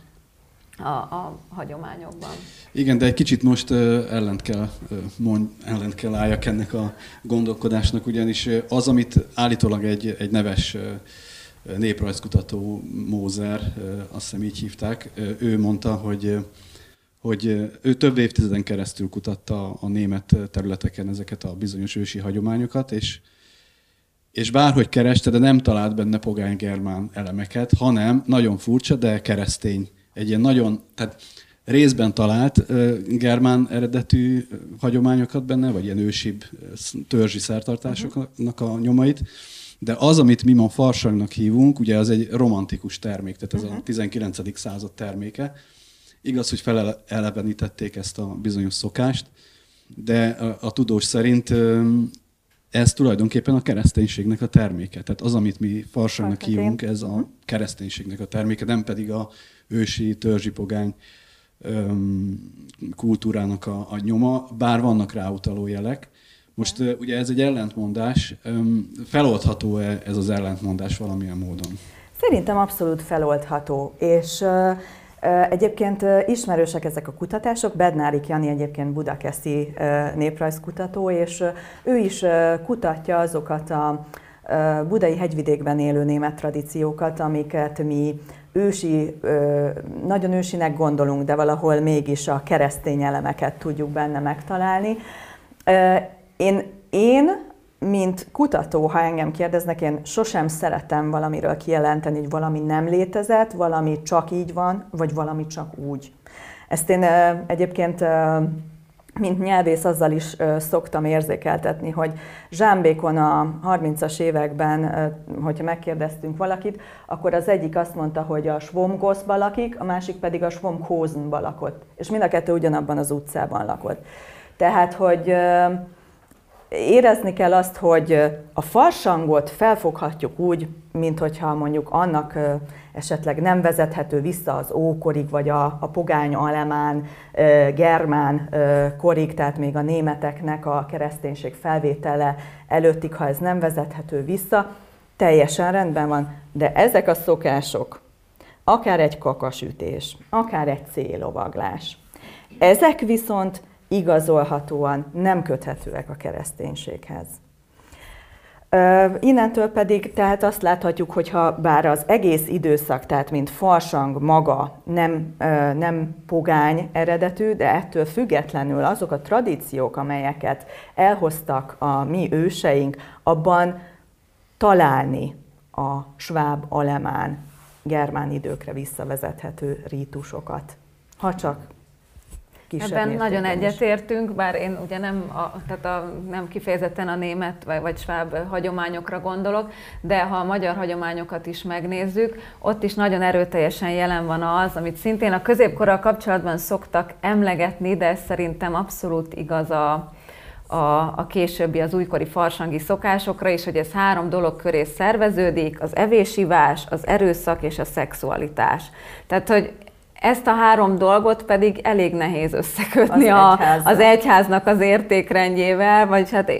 a, a hagyományokban. Igen, de egy kicsit most ellent, kell, mond, ellent kell álljak ennek a gondolkodásnak, ugyanis az, amit állítólag egy, egy neves néprajzkutató Mózer, azt hiszem így hívták, ő mondta, hogy hogy ő több évtizeden keresztül kutatta a német területeken ezeket a bizonyos ősi hagyományokat, és, és bárhogy kereste, de nem talált benne pogány-germán elemeket, hanem nagyon furcsa, de keresztény egy ilyen nagyon, tehát részben talált germán eredetű hagyományokat benne, vagy ilyen ősibb törzsi szertartásoknak a nyomait, de az, amit mi ma farsangnak hívunk, ugye az egy romantikus termék, tehát ez uh-huh. a 19. század terméke. Igaz, hogy felelevenítették ezt a bizonyos szokást, de a, a tudós szerint ez tulajdonképpen a kereszténységnek a terméke. Tehát az, amit mi farsangnak hívunk, ez a mhm. kereszténységnek a terméke, nem pedig a ősi, törzsi pogány kultúrának a, a nyoma, bár vannak rá utaló jelek. Most ugye ez egy ellentmondás, feloldható-e ez az ellentmondás valamilyen módon? Szerintem abszolút feloldható, és Egyébként ismerősek ezek a kutatások, Bednárik Jani egyébként budakeszi néprajzkutató, és ő is kutatja azokat a budai hegyvidékben élő német tradíciókat, amiket mi ősi, nagyon ősinek gondolunk, de valahol mégis a keresztény elemeket tudjuk benne megtalálni. Én, én mint kutató, ha engem kérdeznek, én sosem szeretem valamiről kijelenteni, hogy valami nem létezett, valami csak így van, vagy valami csak úgy. Ezt én egyébként mint nyelvész azzal is szoktam érzékeltetni, hogy Zsámbékon a 30-as években, hogyha megkérdeztünk valakit, akkor az egyik azt mondta, hogy a Svomgoszba lakik, a másik pedig a Svomkózenba lakott. És mind a kettő ugyanabban az utcában lakott. Tehát, hogy érezni kell azt, hogy a farsangot felfoghatjuk úgy, mint hogyha mondjuk annak esetleg nem vezethető vissza az ókorig, vagy a, a pogány alemán, germán korig, tehát még a németeknek a kereszténység felvétele előttig, ha ez nem vezethető vissza, teljesen rendben van. De ezek a szokások, akár egy kakasütés, akár egy célovaglás, ezek viszont igazolhatóan nem köthetőek a kereszténységhez. Innentől pedig tehát azt láthatjuk, hogy ha bár az egész időszak, tehát mint farsang maga nem, nem pogány eredetű, de ettől függetlenül azok a tradíciók, amelyeket elhoztak a mi őseink, abban találni a sváb, alemán, germán időkre visszavezethető rítusokat. Ha csak kisebb Ebben nagyon egyetértünk, bár én ugye nem, a, tehát a, nem kifejezetten a német vagy, vagy sváb hagyományokra gondolok, de ha a magyar hagyományokat is megnézzük, ott is nagyon erőteljesen jelen van az, amit szintén a középkorral kapcsolatban szoktak emlegetni, de ez szerintem abszolút igaz a, a, a későbbi, az újkori farsangi szokásokra is, hogy ez három dolog köré szerveződik, az evésivás, az erőszak és a szexualitás. Tehát, hogy ezt a három dolgot pedig elég nehéz összekötni az, a, az egyháznak az értékrendjével, vagy hát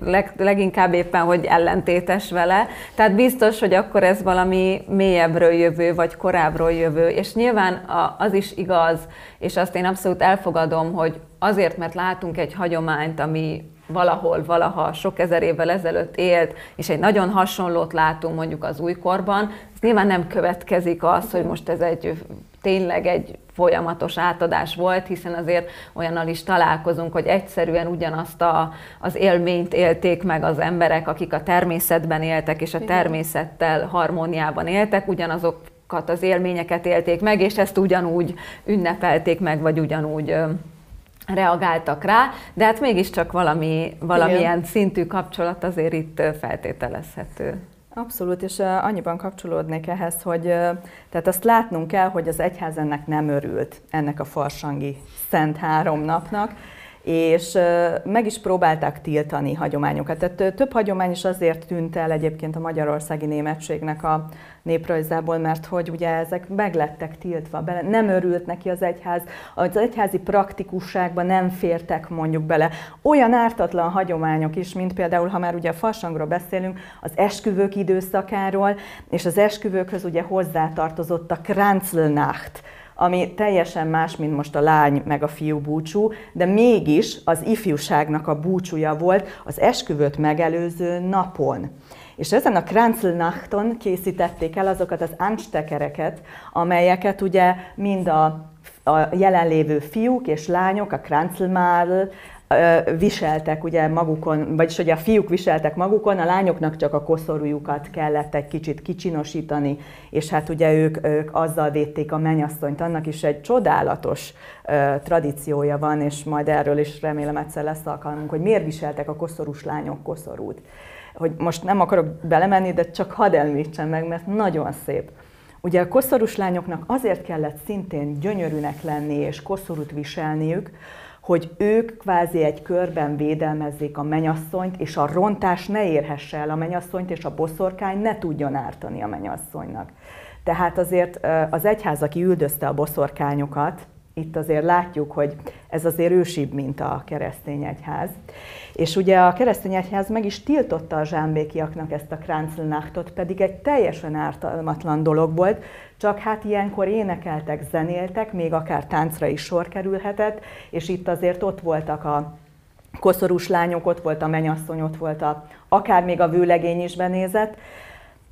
leg, leginkább éppen, hogy ellentétes vele. Tehát biztos, hogy akkor ez valami mélyebbről jövő, vagy korábbról jövő. És nyilván az is igaz, és azt én abszolút elfogadom, hogy azért, mert látunk egy hagyományt, ami valahol, valaha sok ezer évvel ezelőtt élt, és egy nagyon hasonlót látunk mondjuk az újkorban, ez nyilván nem következik az, hogy most ez egy tényleg egy folyamatos átadás volt, hiszen azért olyannal is találkozunk, hogy egyszerűen ugyanazt a, az élményt élték meg az emberek, akik a természetben éltek, és a természettel harmóniában éltek, ugyanazokat az élményeket élték meg, és ezt ugyanúgy ünnepelték meg, vagy ugyanúgy reagáltak rá, de hát mégiscsak valami, valamilyen Igen. szintű kapcsolat azért itt feltételezhető. Abszolút, és annyiban kapcsolódnék ehhez, hogy tehát azt látnunk kell, hogy az egyház ennek nem örült, ennek a farsangi szent három napnak, és meg is próbálták tiltani hagyományokat. Tehát több hagyomány is azért tűnt el egyébként a magyarországi németségnek a néprajzából, mert hogy ugye ezek meglettek tiltva, bele, nem örült neki az egyház, az egyházi praktikusságban nem fértek mondjuk bele. Olyan ártatlan hagyományok is, mint például, ha már ugye a farsangról beszélünk, az esküvők időszakáról, és az esküvőkhöz ugye hozzátartozott a Kranzlnacht, ami teljesen más, mint most a lány meg a fiú búcsú, de mégis az ifjúságnak a búcsúja volt az esküvőt megelőző napon. És ezen a Kranzelnachton készítették el azokat az anstekereket, amelyeket ugye mind a, a jelenlévő fiúk és lányok, a Kranzelmál viseltek ugye magukon, vagyis hogy a fiúk viseltek magukon, a lányoknak csak a koszorújukat kellett egy kicsit kicsinosítani, és hát ugye ők, ők azzal védték a mennyasszonyt. Annak is egy csodálatos uh, tradíciója van, és majd erről is remélem egyszer lesz alkalmunk, hogy miért viseltek a koszorús lányok koszorút. Hogy most nem akarok belemenni, de csak hadd említsem meg, mert nagyon szép. Ugye a koszorús lányoknak azért kellett szintén gyönyörűnek lenni és koszorút viselniük, hogy ők kvázi egy körben védelmezzék a menyasszonyt, és a rontás ne érhesse el a menyasszonyt, és a boszorkány ne tudjon ártani a menyasszonynak. Tehát azért az egyház, aki üldözte a boszorkányokat, itt azért látjuk, hogy ez azért ősibb, mint a keresztény egyház. És ugye a keresztény egyház meg is tiltotta a zsámbékiaknak ezt a Kranzelnachtot, pedig egy teljesen ártalmatlan dolog volt, csak hát ilyenkor énekeltek, zenéltek, még akár táncra is sor kerülhetett, és itt azért ott voltak a koszorús lányok, ott volt a menyasszony, ott volt a, akár még a vőlegény is benézett,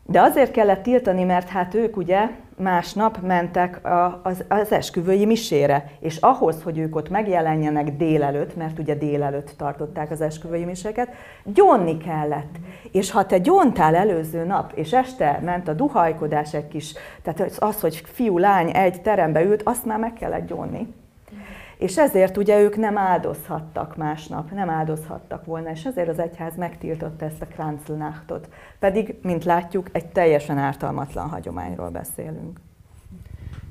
de azért kellett tiltani, mert hát ők ugye másnap mentek a, az, esküvői misére, és ahhoz, hogy ők ott megjelenjenek délelőtt, mert ugye délelőtt tartották az esküvői miseket, gyónni kellett. És ha te gyóntál előző nap, és este ment a duhajkodás egy kis, tehát az, hogy fiú-lány egy terembe ült, azt már meg kellett gyónni és ezért ugye ők nem áldozhattak másnap, nem áldozhattak volna, és ezért az egyház megtiltotta ezt a Kranzelnachtot. Pedig, mint látjuk, egy teljesen ártalmatlan hagyományról beszélünk.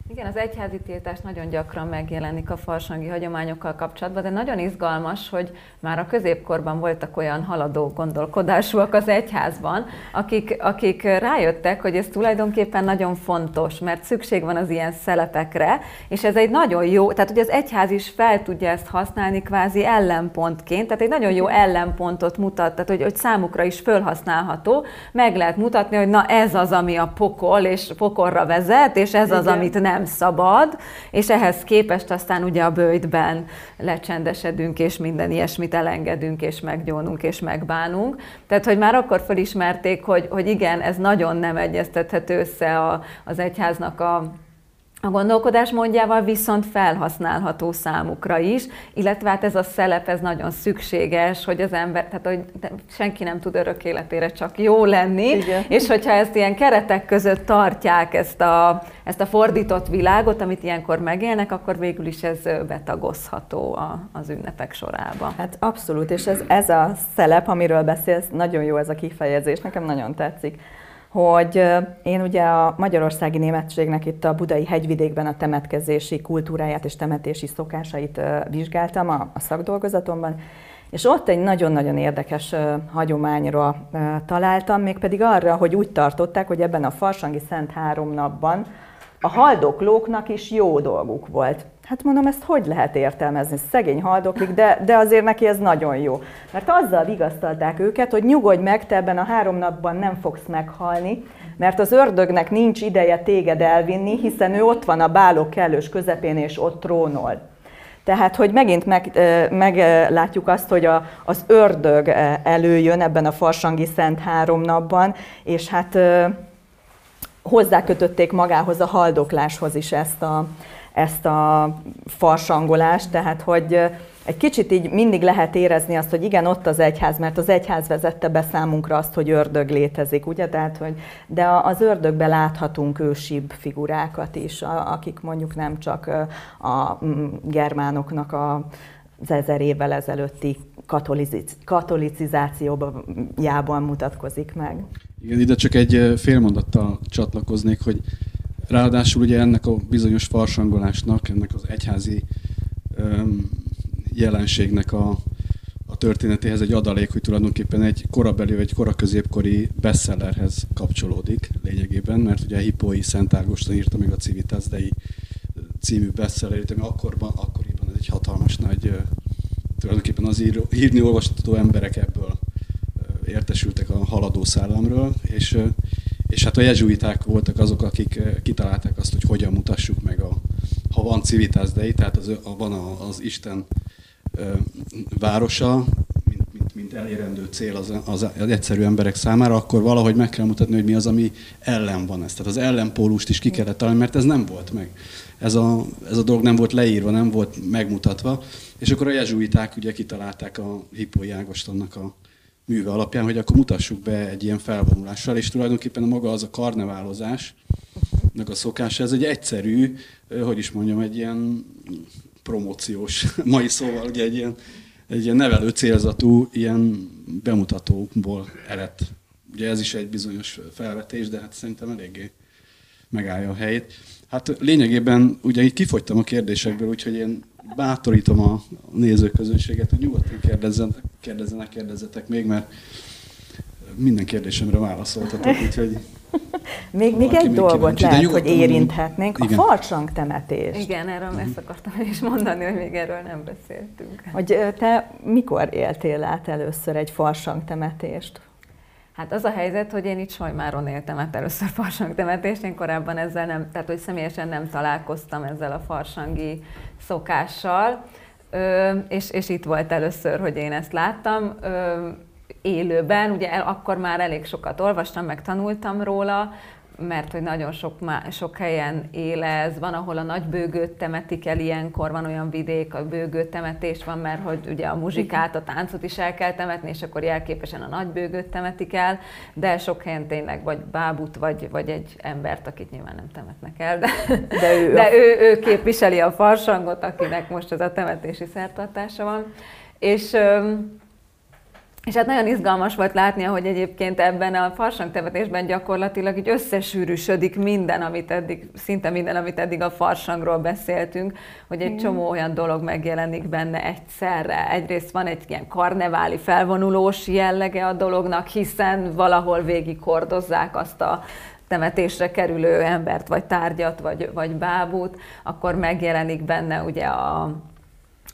Igen, az egyházi tiltás nagyon gyakran megjelenik a farsangi hagyományokkal kapcsolatban, de nagyon izgalmas, hogy már a középkorban voltak olyan haladó gondolkodásúak az egyházban, akik, akik rájöttek, hogy ez tulajdonképpen nagyon fontos, mert szükség van az ilyen szelepekre, és ez egy nagyon jó, tehát hogy az egyház is fel tudja ezt használni kvázi ellenpontként, tehát egy nagyon jó ellenpontot mutat, tehát hogy, hogy számukra is fölhasználható, meg lehet mutatni, hogy na ez az, ami a pokol, és pokorra vezet, és ez az, amit nem szabad, és ehhez képest aztán ugye a bőjtben lecsendesedünk, és minden ilyesmit elengedünk, és meggyónunk, és megbánunk. Tehát, hogy már akkor felismerték, hogy, hogy igen, ez nagyon nem egyeztethető össze a, az egyháznak a a gondolkodás mondjával viszont felhasználható számukra is, illetve hát ez a szelep, ez nagyon szükséges, hogy az ember, tehát hogy senki nem tud örök életére csak jó lenni, Igen. és hogyha ezt ilyen keretek között tartják, ezt a, ezt a fordított világot, amit ilyenkor megélnek, akkor végül is ez betagozható a, az ünnepek sorába. Hát abszolút, és ez, ez a szelep, amiről beszélsz, nagyon jó ez a kifejezés, nekem nagyon tetszik hogy én ugye a magyarországi németségnek itt a budai hegyvidékben a temetkezési kultúráját és temetési szokásait vizsgáltam a, a szakdolgozatomban, és ott egy nagyon-nagyon érdekes hagyományra találtam, mégpedig arra, hogy úgy tartották, hogy ebben a Farsangi Szent Három napban a haldoklóknak is jó dolguk volt. Hát mondom, ezt hogy lehet értelmezni? Szegény haldoklik, de, de azért neki ez nagyon jó. Mert azzal vigasztalták őket, hogy nyugodj meg, te ebben a három napban nem fogsz meghalni, mert az ördögnek nincs ideje téged elvinni, hiszen ő ott van a bálok kellős közepén, és ott trónol. Tehát, hogy megint meg, meglátjuk azt, hogy a, az ördög előjön ebben a Farsangi Szent három napban, és hát hozzákötötték magához a haldokláshoz is ezt a, ezt a farsangolást, tehát hogy egy kicsit így mindig lehet érezni azt, hogy igen, ott az egyház, mert az egyház vezette be számunkra azt, hogy ördög létezik, ugye? Tehát, hogy, de az ördögbe láthatunk ősibb figurákat is, akik mondjuk nem csak a germánoknak a az ezer évvel ezelőtti katolicizációjában mutatkozik meg. Igen, ide csak egy fél mondattal csatlakoznék, hogy Ráadásul ugye ennek a bizonyos farsangolásnak, ennek az egyházi öm, jelenségnek a, a történetéhez egy adalék, hogy tulajdonképpen egy korabeli vagy koraközépkori bestsellerhez kapcsolódik lényegében, mert ugye Hippói Szent Ágoston írta meg a Civitas Dei című bestsellerét, ami akkorban, akkoriban egy hatalmas nagy, tulajdonképpen az író, írni olvasható emberek ebből értesültek a haladó szállamról, és és hát a jezsuiták voltak azok, akik eh, kitalálták azt, hogy hogyan mutassuk meg, a, ha van civitas dei, tehát az, van az Isten ö, városa, mint, mint, mint elérendő cél az, az, az egyszerű emberek számára, akkor valahogy meg kell mutatni, hogy mi az, ami ellen van ez. Tehát az ellenpólust is ki kellett találni, mert ez nem volt meg. Ez a, ez a dolog nem volt leírva, nem volt megmutatva. És akkor a jezsuiták ugye kitalálták a Hippói Ágostonnak a, műve alapján, hogy akkor mutassuk be egy ilyen felvonulással, és tulajdonképpen a maga az a karneválozás, a szokása, ez egy egyszerű, hogy is mondjam, egy ilyen promóciós, mai szóval ugye egy ilyen, egy ilyen nevelő célzatú ilyen bemutatóból ered. Ugye ez is egy bizonyos felvetés, de hát szerintem eléggé megállja a helyét. Hát lényegében ugye itt kifogytam a kérdésekből, úgyhogy én bátorítom a nézőközönséget, hogy nyugodtan kérdezzenek, kérdezzenek, kérdezzetek még, mert minden kérdésemre válaszoltatok, úgyhogy... még, még egy dolgot lehet, hogy érinthetnénk, igen. a farsang temetés. Igen, erről uh-huh. ezt akartam is mondani, hogy még erről nem beszéltünk. Hogy te mikor éltél át először egy farsang temetést? Hát az a helyzet, hogy én itt Sajmáron éltem át először farsang temetést, én korábban ezzel nem, tehát hogy személyesen nem találkoztam ezzel a farsangi szokással, ö, és, és itt volt először, hogy én ezt láttam. Ö, élőben, ugye akkor már elég sokat olvastam, meg tanultam róla, mert hogy nagyon sok, sok helyen él ez, van, ahol a nagy bőgőt temetik el ilyenkor, van olyan vidék, a bőgőt temetés van, mert hogy ugye a muzsikát, a táncot is el kell temetni, és akkor jelképesen a nagy bőgőt temetik el, de sok helyen tényleg vagy bábut, vagy, vagy egy embert, akit nyilván nem temetnek el, de, de, ő, de ő, ő képviseli a farsangot, akinek most ez a temetési szertartása van. És És hát nagyon izgalmas volt látni, hogy egyébként ebben a farsangtemetésben gyakorlatilag így összesűrűsödik minden, amit eddig, szinte minden, amit eddig a farsangról beszéltünk, hogy egy csomó olyan dolog megjelenik benne egyszerre. Egyrészt van egy ilyen karneváli felvonulós jellege a dolognak, hiszen valahol végig hordozzák azt a temetésre kerülő embert, vagy tárgyat, vagy, vagy bábút, akkor megjelenik benne ugye a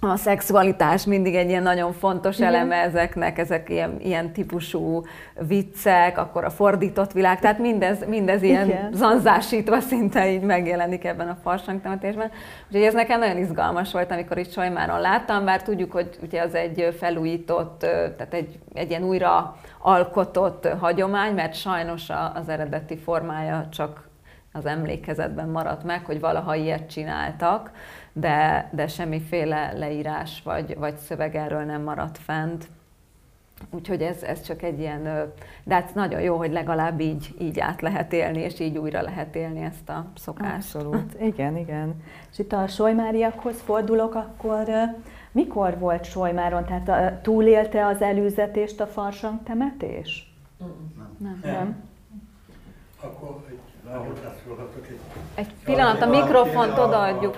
a szexualitás mindig egy ilyen nagyon fontos Igen. eleme ezeknek, ezek ilyen, ilyen típusú viccek, akkor a fordított világ, tehát mindez, mindez ilyen Igen. zanzásítva szinte így megjelenik ebben a farsangtemetésben. Úgyhogy ez nekem nagyon izgalmas volt, amikor itt Sajmáron láttam, bár tudjuk, hogy ugye az egy felújított, tehát egy, egy ilyen újra alkotott hagyomány, mert sajnos az eredeti formája csak az emlékezetben maradt meg, hogy valaha ilyet csináltak, de, de semmiféle leírás vagy, vagy szöveg erről nem maradt fent. Úgyhogy ez, ez csak egy ilyen, de hát nagyon jó, hogy legalább így, így át lehet élni, és így újra lehet élni ezt a szokást. Abszolút, igen, igen. És itt a Solymáriakhoz fordulok, akkor mikor volt Solymáron? Tehát túlélte az előzetést a farsang temetés? Nem. Nem. nem. Akkor egy, egy, pillanat, a mikrofont odaadjuk.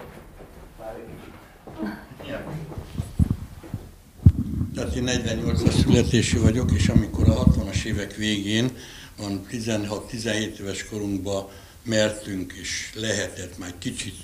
Tehát én 48-as születésű vagyok, és amikor a 60-as évek végén, van 16-17 éves korunkban mertünk, és lehetett már kicsit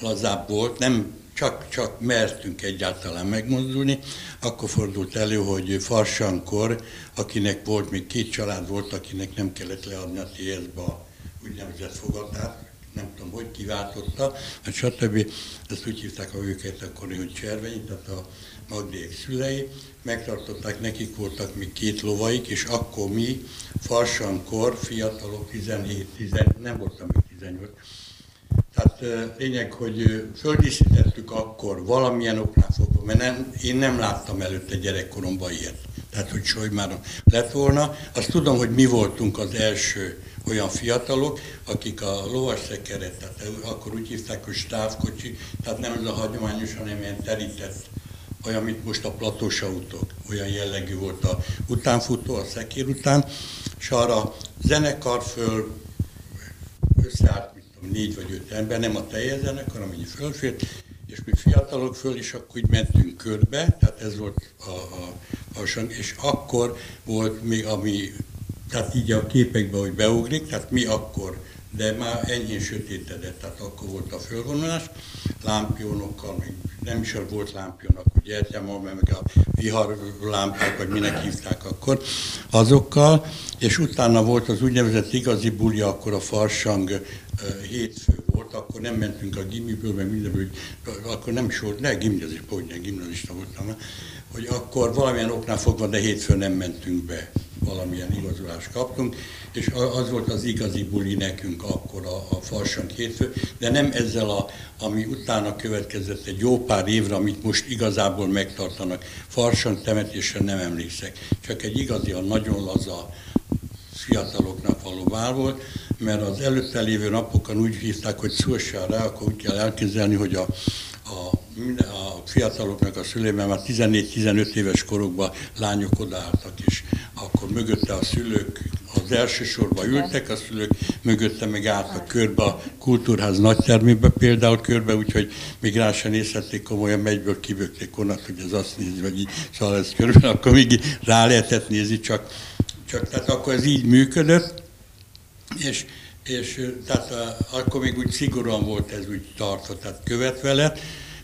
lazább volt, nem csak, csak mertünk egyáltalán megmozdulni, akkor fordult elő, hogy Farsankor, akinek volt, még két család volt, akinek nem kellett leadni a TSZ-be a úgynevezett fogatát, nem tudom, hogy kiváltotta, hát stb. Ezt úgy hívták a őket akkor, hogy Cserveny, tehát a Magdék szülei, megtartották, nekik voltak még két lovaik, és akkor mi farsankor, fiatalok, 17, 10, nem voltam még 18, tehát lényeg, hogy földíszítettük akkor valamilyen oknál fogva, mert nem, én nem láttam előtte gyerekkoromban ilyet. Tehát, hogy soly már lett volna. Azt tudom, hogy mi voltunk az első olyan fiatalok, akik a lovasszekeret, tehát akkor úgy hívták, hogy stávkocsi, tehát nem ez a hagyományos, hanem ilyen terített, olyan, mint most a platós autók, olyan jellegű volt a utánfutó, a szekér után, és arra zenekar föl összeállt, mit tudom, négy vagy öt ember, nem a teljes zenekar, amennyi fölfért, és mi fiatalok föl is akkor úgy mentünk körbe, tehát ez volt a, a, a és akkor volt még, ami tehát így a képekben, hogy beugrik, tehát mi akkor, de már enyhén sötétedett, tehát akkor volt a fölvonulás, lámpionokkal, még nem is volt lámpionok, ugye értem, meg a vihar lámpák, vagy minek hívták akkor, azokkal, és utána volt az úgynevezett igazi buli, akkor a farsang hétfő akkor nem mentünk a gimiből, meg mindenből, akkor nem volt, ne gimnazis, hogy gimnazista voltam, hogy akkor valamilyen oknál fogva, de hétfőn nem mentünk be valamilyen igazolást kaptunk, és az volt az igazi buli nekünk akkor a, a farsang hétfő, de nem ezzel, a, ami utána következett egy jó pár évre, amit most igazából megtartanak. Farsang temetésre nem emlékszek, csak egy igazi, a nagyon laza fiataloknak való vár volt, mert az előtte lévő napokon úgy hívták, hogy rá, akkor úgy kell elképzelni, hogy a, a, a fiataloknak a szülében már 14-15 éves korukban lányok odaálltak, és akkor mögötte a szülők az első sorba ültek, a szülők mögötte meg álltak körbe a kultúrház nagytermébe például körbe, úgyhogy még rá sem nézhették komolyan, megyből kibökték onnan, hogy ez azt nézi, vagy így, szóval ez körülbelül, akkor még rá lehetett nézni, csak, csak tehát akkor ez így működött, és, és tehát akkor még úgy szigorúan volt ez úgy tartva, tehát követve lett,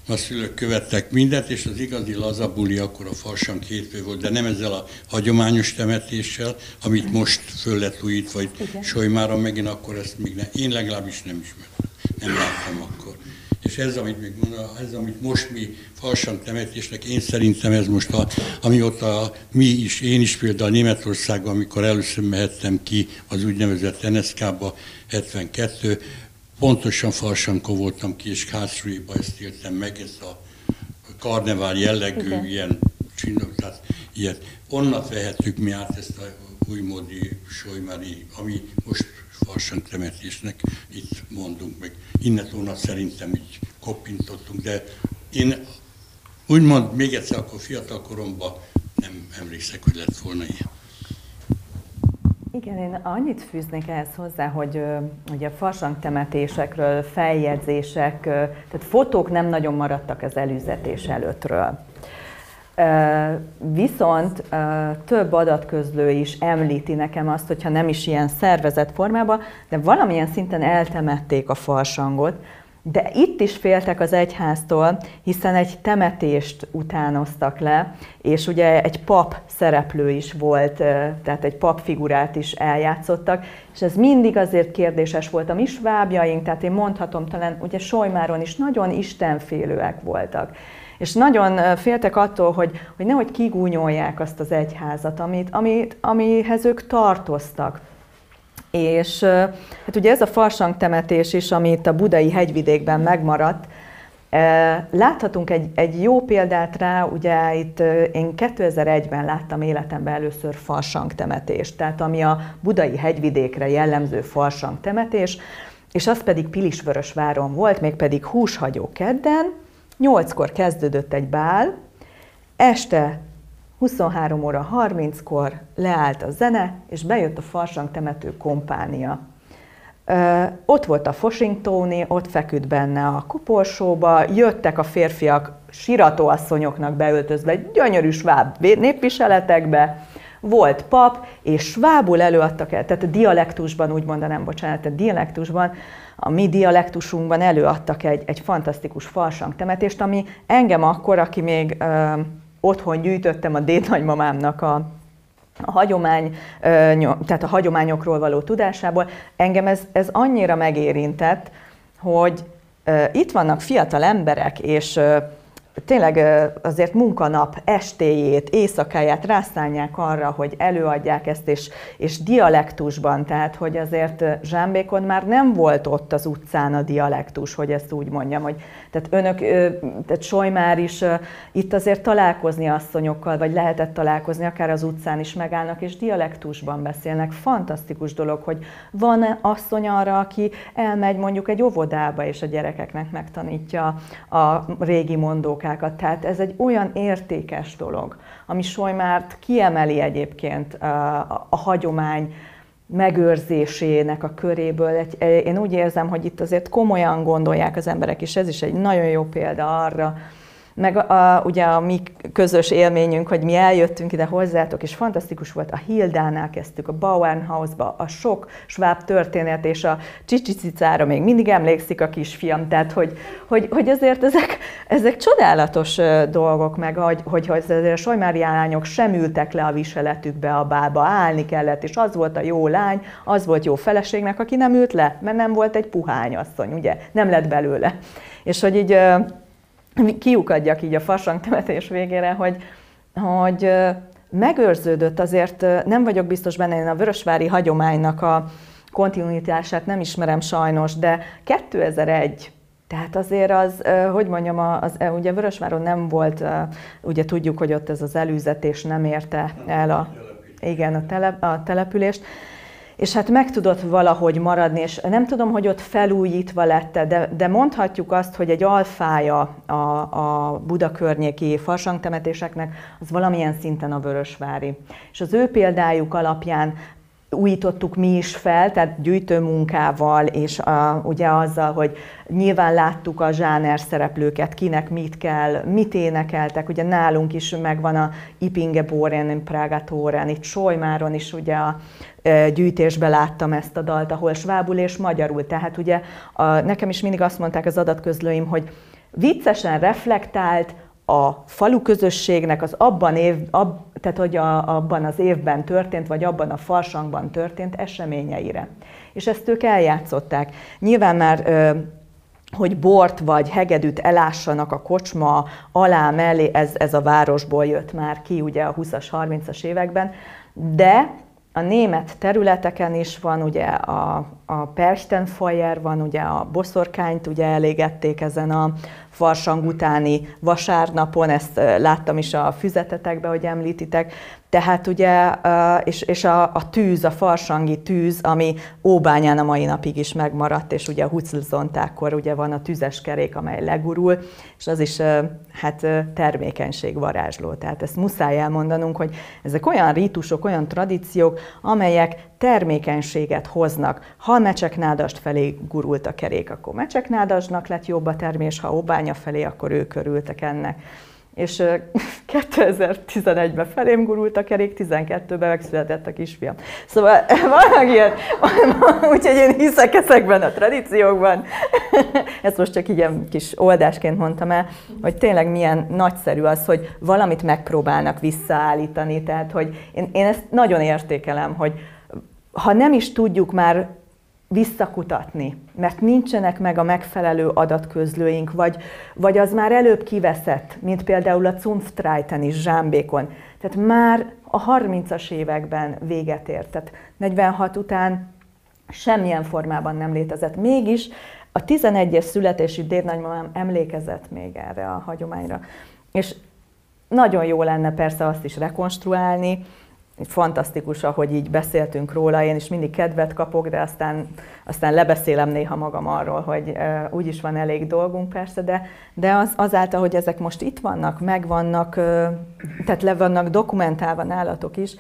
a szülők követtek mindent, és az igazi lazabuli akkor a farsang hétfő volt, de nem ezzel a hagyományos temetéssel, amit most föl lett újítva itt Solymára, megint akkor ezt még nem, én legalábbis nem ismertem, nem láttam akkor. És ez, amit, még mondom, ez, amit most mi farsang temetésnek, én szerintem ez most, a, amióta mi is, én is például Németországban, amikor először mehettem ki az úgynevezett NSZK-ba 72, pontosan Farsankó voltam ki, és Kászrújéba ezt éltem meg, ez a karnevál jellegű Igen. ilyen csináló, tehát ilyet. Onnat vehettük mi át ezt a újmódi solymári, ami most Farsang temetésnek itt mondunk meg. Innen onnat szerintem így koppintottunk, de én úgymond még egyszer akkor fiatal koromban nem emlékszek, hogy lett volna ilyen. Igen, én annyit fűznék ehhez hozzá, hogy ugye a farsangtemetésekről, feljegyzések, tehát fotók nem nagyon maradtak az előzetés előttről. Viszont több adatközlő is említi nekem azt, hogyha nem is ilyen szervezett formában, de valamilyen szinten eltemették a farsangot, de itt is féltek az egyháztól, hiszen egy temetést utánoztak le, és ugye egy pap szereplő is volt, tehát egy pap figurát is eljátszottak, és ez mindig azért kérdéses volt. A mi svábjaink, tehát én mondhatom talán, ugye Solymáron is nagyon istenfélőek voltak. És nagyon féltek attól, hogy, hogy nehogy kigúnyolják azt az egyházat, amit, amit, amihez ők tartoztak. És hát ugye ez a farsang temetés is, ami itt a budai hegyvidékben megmaradt, Láthatunk egy, egy jó példát rá, ugye itt én 2001-ben láttam életemben először farsang temetést, tehát ami a budai hegyvidékre jellemző farsang temetés, és az pedig Pilisvörösváron volt, mégpedig húshagyó kedden, nyolckor kezdődött egy bál, este 23 óra 30-kor leállt a zene, és bejött a farsang temető kompánia. Ö, ott volt a Foshingtoni, ott feküdt benne a kuporsóba, jöttek a férfiak siratóasszonyoknak beöltözve, gyönyörű sváb népviseletekbe, volt pap, és svábul előadtak el, tehát a dialektusban, úgy mondanám, bocsánat, a dialektusban, a mi dialektusunkban előadtak egy, egy fantasztikus farsang temetést, ami engem akkor, aki még ö, otthon gyűjtöttem a dédnagymamámnak a, a hagyomány, tehát a hagyományokról való tudásából, engem ez, ez annyira megérintett, hogy itt vannak fiatal emberek, és tényleg azért munkanap estéjét, éjszakáját rászállják arra, hogy előadják ezt, és, és dialektusban, tehát hogy azért Zsámbékon már nem volt ott az utcán a dialektus, hogy ezt úgy mondjam, hogy tehát önök, tehát Solymár is itt azért találkozni asszonyokkal, vagy lehetett találkozni, akár az utcán is megállnak, és dialektusban beszélnek. Fantasztikus dolog, hogy van asszony arra, aki elmegy mondjuk egy óvodába, és a gyerekeknek megtanítja a régi mondókákat. Tehát ez egy olyan értékes dolog, ami Solymárt kiemeli egyébként a, a, a hagyomány, megőrzésének a köréből. Egy, én úgy érzem, hogy itt azért komolyan gondolják az emberek, és ez is egy nagyon jó példa arra, meg a, ugye a mi közös élményünk, hogy mi eljöttünk ide hozzátok, és fantasztikus volt, a Hildánál kezdtük, a Bauernhausba, a sok sváb történet, és a csicsicicára még mindig emlékszik a kisfiam, tehát hogy, hogy, hogy azért ezek, ezek csodálatos dolgok, meg hogy, hogy, azért a solymári lányok sem ültek le a viseletükbe a bába, állni kellett, és az volt a jó lány, az volt jó feleségnek, aki nem ült le, mert nem volt egy puhány asszony, ugye, nem lett belőle. És hogy így kiukadjak így a temetés végére, hogy, hogy megőrződött azért, nem vagyok biztos benne, én a vörösvári hagyománynak a kontinuitását nem ismerem sajnos, de 2001 tehát azért az, hogy mondjam, az, ugye Vörösváron nem volt, ugye tudjuk, hogy ott ez az előzetés nem érte el a, igen, a, telep, a települést, és hát meg tudott valahogy maradni, és nem tudom, hogy ott felújítva lett de, de mondhatjuk azt, hogy egy alfája a, a Buda környéki farsangtemetéseknek, az valamilyen szinten a Vörösvári. És az ő példájuk alapján újítottuk mi is fel, tehát gyűjtőmunkával, és a, ugye azzal, hogy nyilván láttuk a zsáner szereplőket, kinek mit kell, mit énekeltek, ugye nálunk is megvan a Ipingeboren, Pragatoren, itt Solymáron is ugye a e, gyűjtésben láttam ezt a dalt, ahol svábul és magyarul, tehát ugye a, nekem is mindig azt mondták az adatközlőim, hogy viccesen reflektált, a falu közösségnek az abban, év, ab, tehát hogy a, abban az évben történt, vagy abban a farsangban történt eseményeire. És ezt ők eljátszották. Nyilván már hogy bort vagy hegedűt elássanak a kocsma alá mellé, ez, ez a városból jött már ki ugye a 20-as, 30-as években, de a német területeken is van ugye a, a Persten Fire van, ugye a boszorkányt ugye elégették ezen a farsang utáni vasárnapon, ezt láttam is a füzetetekben, hogy említitek, tehát ugye, és, és a, a tűz, a farsangi tűz, ami Óbányán a mai napig is megmaradt, és ugye a Huclzontákkor ugye van a tüzes kerék, amely legurul, és az is hát termékenység varázsló. Tehát ezt muszáj elmondanunk, hogy ezek olyan rítusok, olyan tradíciók, amelyek termékenységet hoznak. Ha mecseknádast felé gurult a kerék, akkor mecseknádasnak lett jobb a termés, ha Óbánya felé, akkor ők körültek ennek és 2011-ben felém gurult a kerék, 12-ben megszületett a kisfiam. Szóval van ilyen, úgyhogy én hiszek ezekben a tradíciókban. Ezt most csak ilyen kis oldásként mondtam el, hogy tényleg milyen nagyszerű az, hogy valamit megpróbálnak visszaállítani, tehát hogy én, én ezt nagyon értékelem, hogy ha nem is tudjuk már visszakutatni, mert nincsenek meg a megfelelő adatközlőink, vagy, vagy az már előbb kiveszett, mint például a Zunftreiten is Zsámbékon. Tehát már a 30-as években véget ért, tehát 46 után semmilyen formában nem létezett. Mégis a 11-es születésű dédnagymamám emlékezett még erre a hagyományra. És nagyon jó lenne persze azt is rekonstruálni, fantasztikus, ahogy így beszéltünk róla, én is mindig kedvet kapok, de aztán, aztán lebeszélem néha magam arról, hogy uh, úgyis van elég dolgunk persze, de, de az, azáltal, hogy ezek most itt vannak, megvannak, uh, tehát le vannak dokumentálva nálatok is,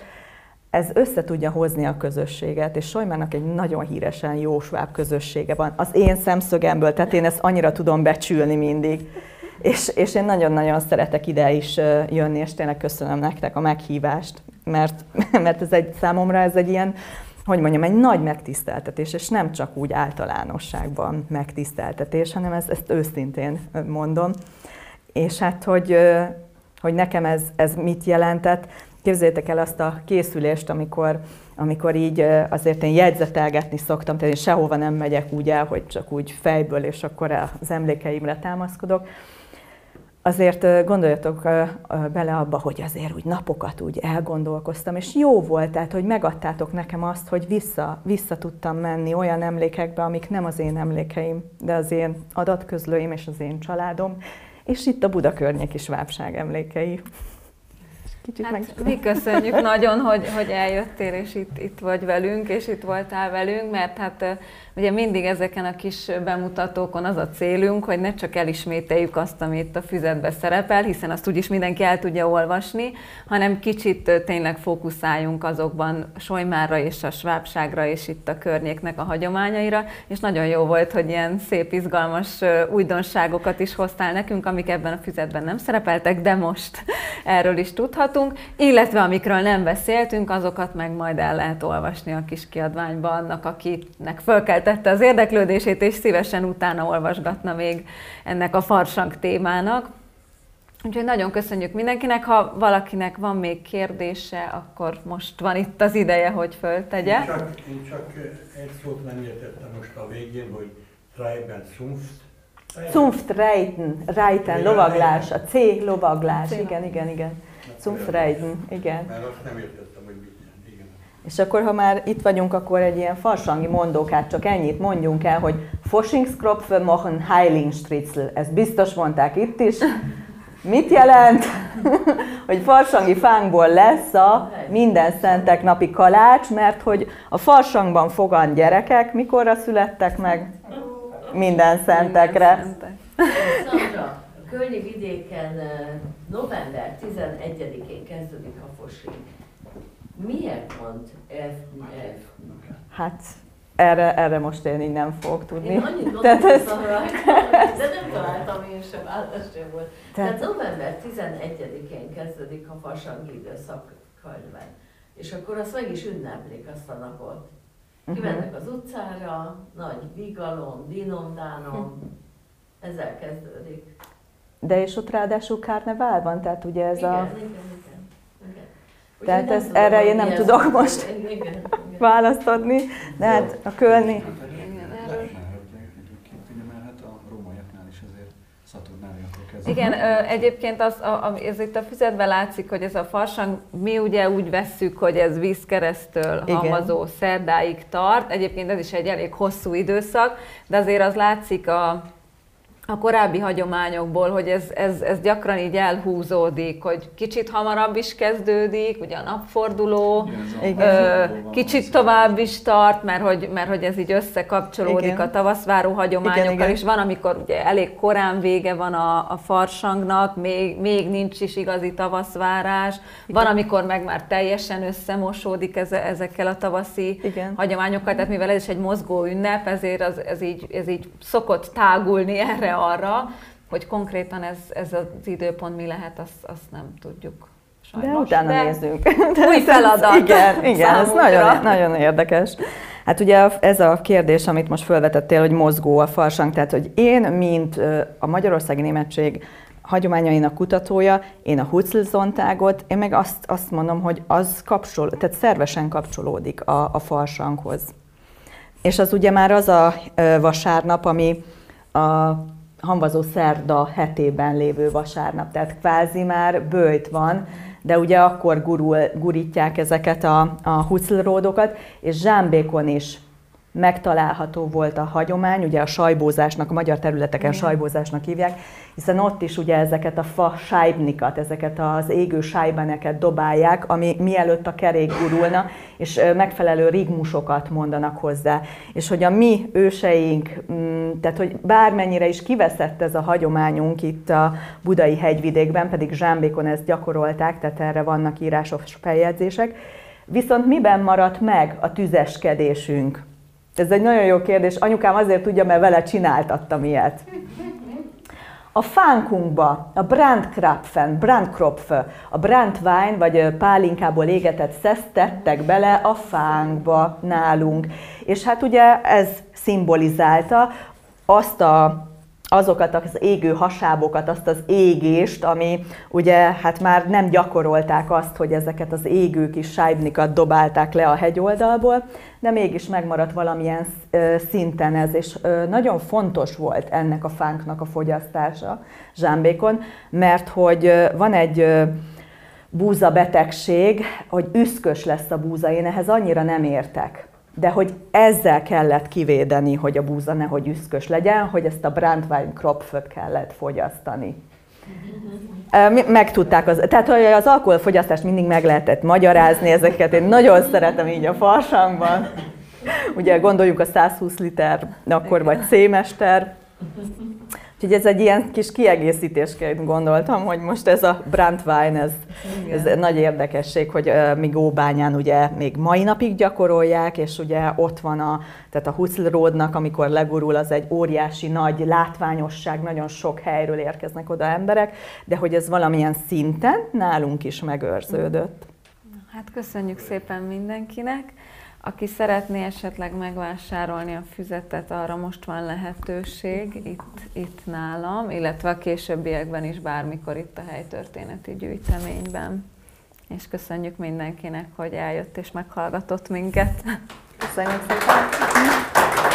ez össze tudja hozni a közösséget, és Sojmának egy nagyon híresen jó közössége van. Az én szemszögemből, tehát én ezt annyira tudom becsülni mindig. És, és én nagyon-nagyon szeretek ide is jönni, és tényleg köszönöm nektek a meghívást mert, mert ez egy, számomra ez egy ilyen, hogy mondjam, egy nagy megtiszteltetés, és nem csak úgy általánosságban megtiszteltetés, hanem ezt, ezt őszintén mondom. És hát, hogy, hogy nekem ez, ez mit jelentett, képzeljétek el azt a készülést, amikor, amikor így azért én jegyzetelgetni szoktam, tehát én sehova nem megyek úgy el, hogy csak úgy fejből, és akkor az emlékeimre támaszkodok, azért gondoljatok bele abba, hogy azért úgy napokat úgy elgondolkoztam, és jó volt, tehát, hogy megadtátok nekem azt, hogy vissza, vissza tudtam menni olyan emlékekbe, amik nem az én emlékeim, de az én adatközlőim és az én családom, és itt a Buda környéki svábság emlékei. Kicsit hát, meg... Mi köszönjük nagyon, hogy, hogy eljöttél, és itt, itt vagy velünk, és itt voltál velünk, mert hát ugye mindig ezeken a kis bemutatókon az a célunk, hogy ne csak elismételjük azt, ami itt a füzetbe szerepel, hiszen azt úgyis mindenki el tudja olvasni, hanem kicsit tényleg fókuszáljunk azokban Solymára és a svábságra, és itt a környéknek a hagyományaira, és nagyon jó volt, hogy ilyen szép, izgalmas újdonságokat is hoztál nekünk, amik ebben a füzetben nem szerepeltek, de most erről is tudhat hallhatunk, illetve amikről nem beszéltünk, azokat meg majd el lehet olvasni a kis kiadványban annak, akinek fölkeltette az érdeklődését, és szívesen utána olvasgatna még ennek a farsang témának. Úgyhogy nagyon köszönjük mindenkinek, ha valakinek van még kérdése, akkor most van itt az ideje, hogy föltegye. Én csak, én csak egy szót nem értettem most a végén, hogy Treiben Zunft. Zunft Reiten, Reiten, lovaglás, a C lovaglás, igen, igen, igen. Zum Freiden, igen. Mert azt nem értettem, hogy mit igen. És akkor, ha már itt vagyunk, akkor egy ilyen farsangi mondókát csak ennyit mondjunk el, hogy Foschingskropfe machen Heilingstritzel. Ezt biztos mondták itt is. Mit jelent? hogy farsangi fánkból lesz a minden szentek napi kalács, mert hogy a farsangban fogan gyerekek mikorra születtek meg? Minden szentekre. Minden szentek kölni vidéken november 11-én kezdődik a fosing. Miért mond F? F? Hát erre, erre most én így nem fogok tudni. Én annyit gondoltam ez... rajta, de nem találtam én sem, állat sem volt. Tehát, Tehát november 11-én kezdődik a fasangi időszak könyvben. És akkor azt meg is ünneplik azt a napot. Mhm. Kimennek az utcára, nagy vigalom, dinomdánom, ezzel kezdődik. De és ott ráadásul karnevál van, tehát ugye ez igen, a... Igen, igen, igen. Tehát ez, tudom, erre én nem tudok most igen, igen, választ adni, de hát a kölni... Igen, uh-huh. egyébként az, a, ez itt a füzetben látszik, hogy ez a farsang, mi ugye úgy vesszük, hogy ez vízkeresztől hamazó szerdáig tart. Egyébként ez is egy elég hosszú időszak, de azért az látszik a a korábbi hagyományokból, hogy ez, ez, ez gyakran így elhúzódik, hogy kicsit hamarabb is kezdődik, ugye a napforduló, Igen, ö, kicsit tovább is tart, mert hogy, mert hogy ez így összekapcsolódik Igen. a tavaszváró hagyományokkal, Igen, és van, amikor ugye elég korán vége van a, a farsangnak, még, még nincs is igazi tavaszvárás, Igen. van, amikor meg már teljesen összemosódik ez, ezekkel a tavaszi Igen. hagyományokkal, tehát mivel ez is egy mozgó ünnep, ezért az, ez, így, ez így szokott tágulni erre arra, hogy konkrétan ez, ez az időpont mi lehet, azt, azt nem tudjuk. Sajnos. De utána De nézzünk. Új feladat. igen, igen ez nagyon, nagyon érdekes. Hát ugye ez a kérdés, amit most felvetettél, hogy mozgó a farsang, tehát hogy én, mint a Magyarországi Németség hagyományainak kutatója, én a Hutzlzontágot, én meg azt, azt mondom, hogy az kapcsol, tehát szervesen kapcsolódik a, a farsanghoz. És az ugye már az a vasárnap, ami a hamvazó szerda hetében lévő vasárnap, tehát kvázi már bőjt van, de ugye akkor gurul, gurítják ezeket a, a huclródokat, és zsámbékon is megtalálható volt a hagyomány, ugye a sajbózásnak, a magyar területeken Igen. sajbózásnak hívják, hiszen ott is ugye ezeket a fa sájbnikat, ezeket az égő sájbeneket dobálják, ami mielőtt a kerék gurulna, és megfelelő rigmusokat mondanak hozzá. És hogy a mi őseink, mm, tehát hogy bármennyire is kiveszett ez a hagyományunk itt a budai hegyvidékben, pedig Zsámbékon ezt gyakorolták, tehát erre vannak írásos feljegyzések, viszont miben maradt meg a tüzeskedésünk? Ez egy nagyon jó kérdés. Anyukám azért tudja, mert vele csináltattam ilyet. A fánkunkba a Brandkrapfen, Brandkropfe, a Brandwein vagy pálinkából égetett szeszt tettek bele a fánkba nálunk. És hát ugye ez szimbolizálta azt a azokat az égő hasábokat, azt az égést, ami ugye hát már nem gyakorolták azt, hogy ezeket az égő kis sájbnikat dobálták le a hegyoldalból, de mégis megmaradt valamilyen szinten ez, és nagyon fontos volt ennek a fánknak a fogyasztása zsámbékon, mert hogy van egy búza betegség, hogy üszkös lesz a búza, én ehhez annyira nem értek de hogy ezzel kellett kivédeni, hogy a búza nehogy üszkös legyen, hogy ezt a Brandwein Kropföt kellett fogyasztani. Megtudták, az, tehát hogy az alkoholfogyasztást mindig meg lehetett magyarázni, ezeket én nagyon szeretem így a farsangban. Ugye gondoljuk a 120 liter, akkor vagy C-mester, Úgyhogy ez egy ilyen kis kiegészítésként gondoltam, hogy most ez a Brandwein, ez, ez nagy érdekesség, hogy még Óbányán ugye még mai napig gyakorolják, és ugye ott van a, tehát a Hutzlródnak, amikor legurul, az egy óriási nagy látványosság, nagyon sok helyről érkeznek oda emberek, de hogy ez valamilyen szinten nálunk is megőrződött. Hát köszönjük szépen mindenkinek. Aki szeretné esetleg megvásárolni a füzetet, arra most van lehetőség itt, itt nálam, illetve a későbbiekben is bármikor itt a helytörténeti gyűjteményben. És köszönjük mindenkinek, hogy eljött és meghallgatott minket. Köszönjük szépen!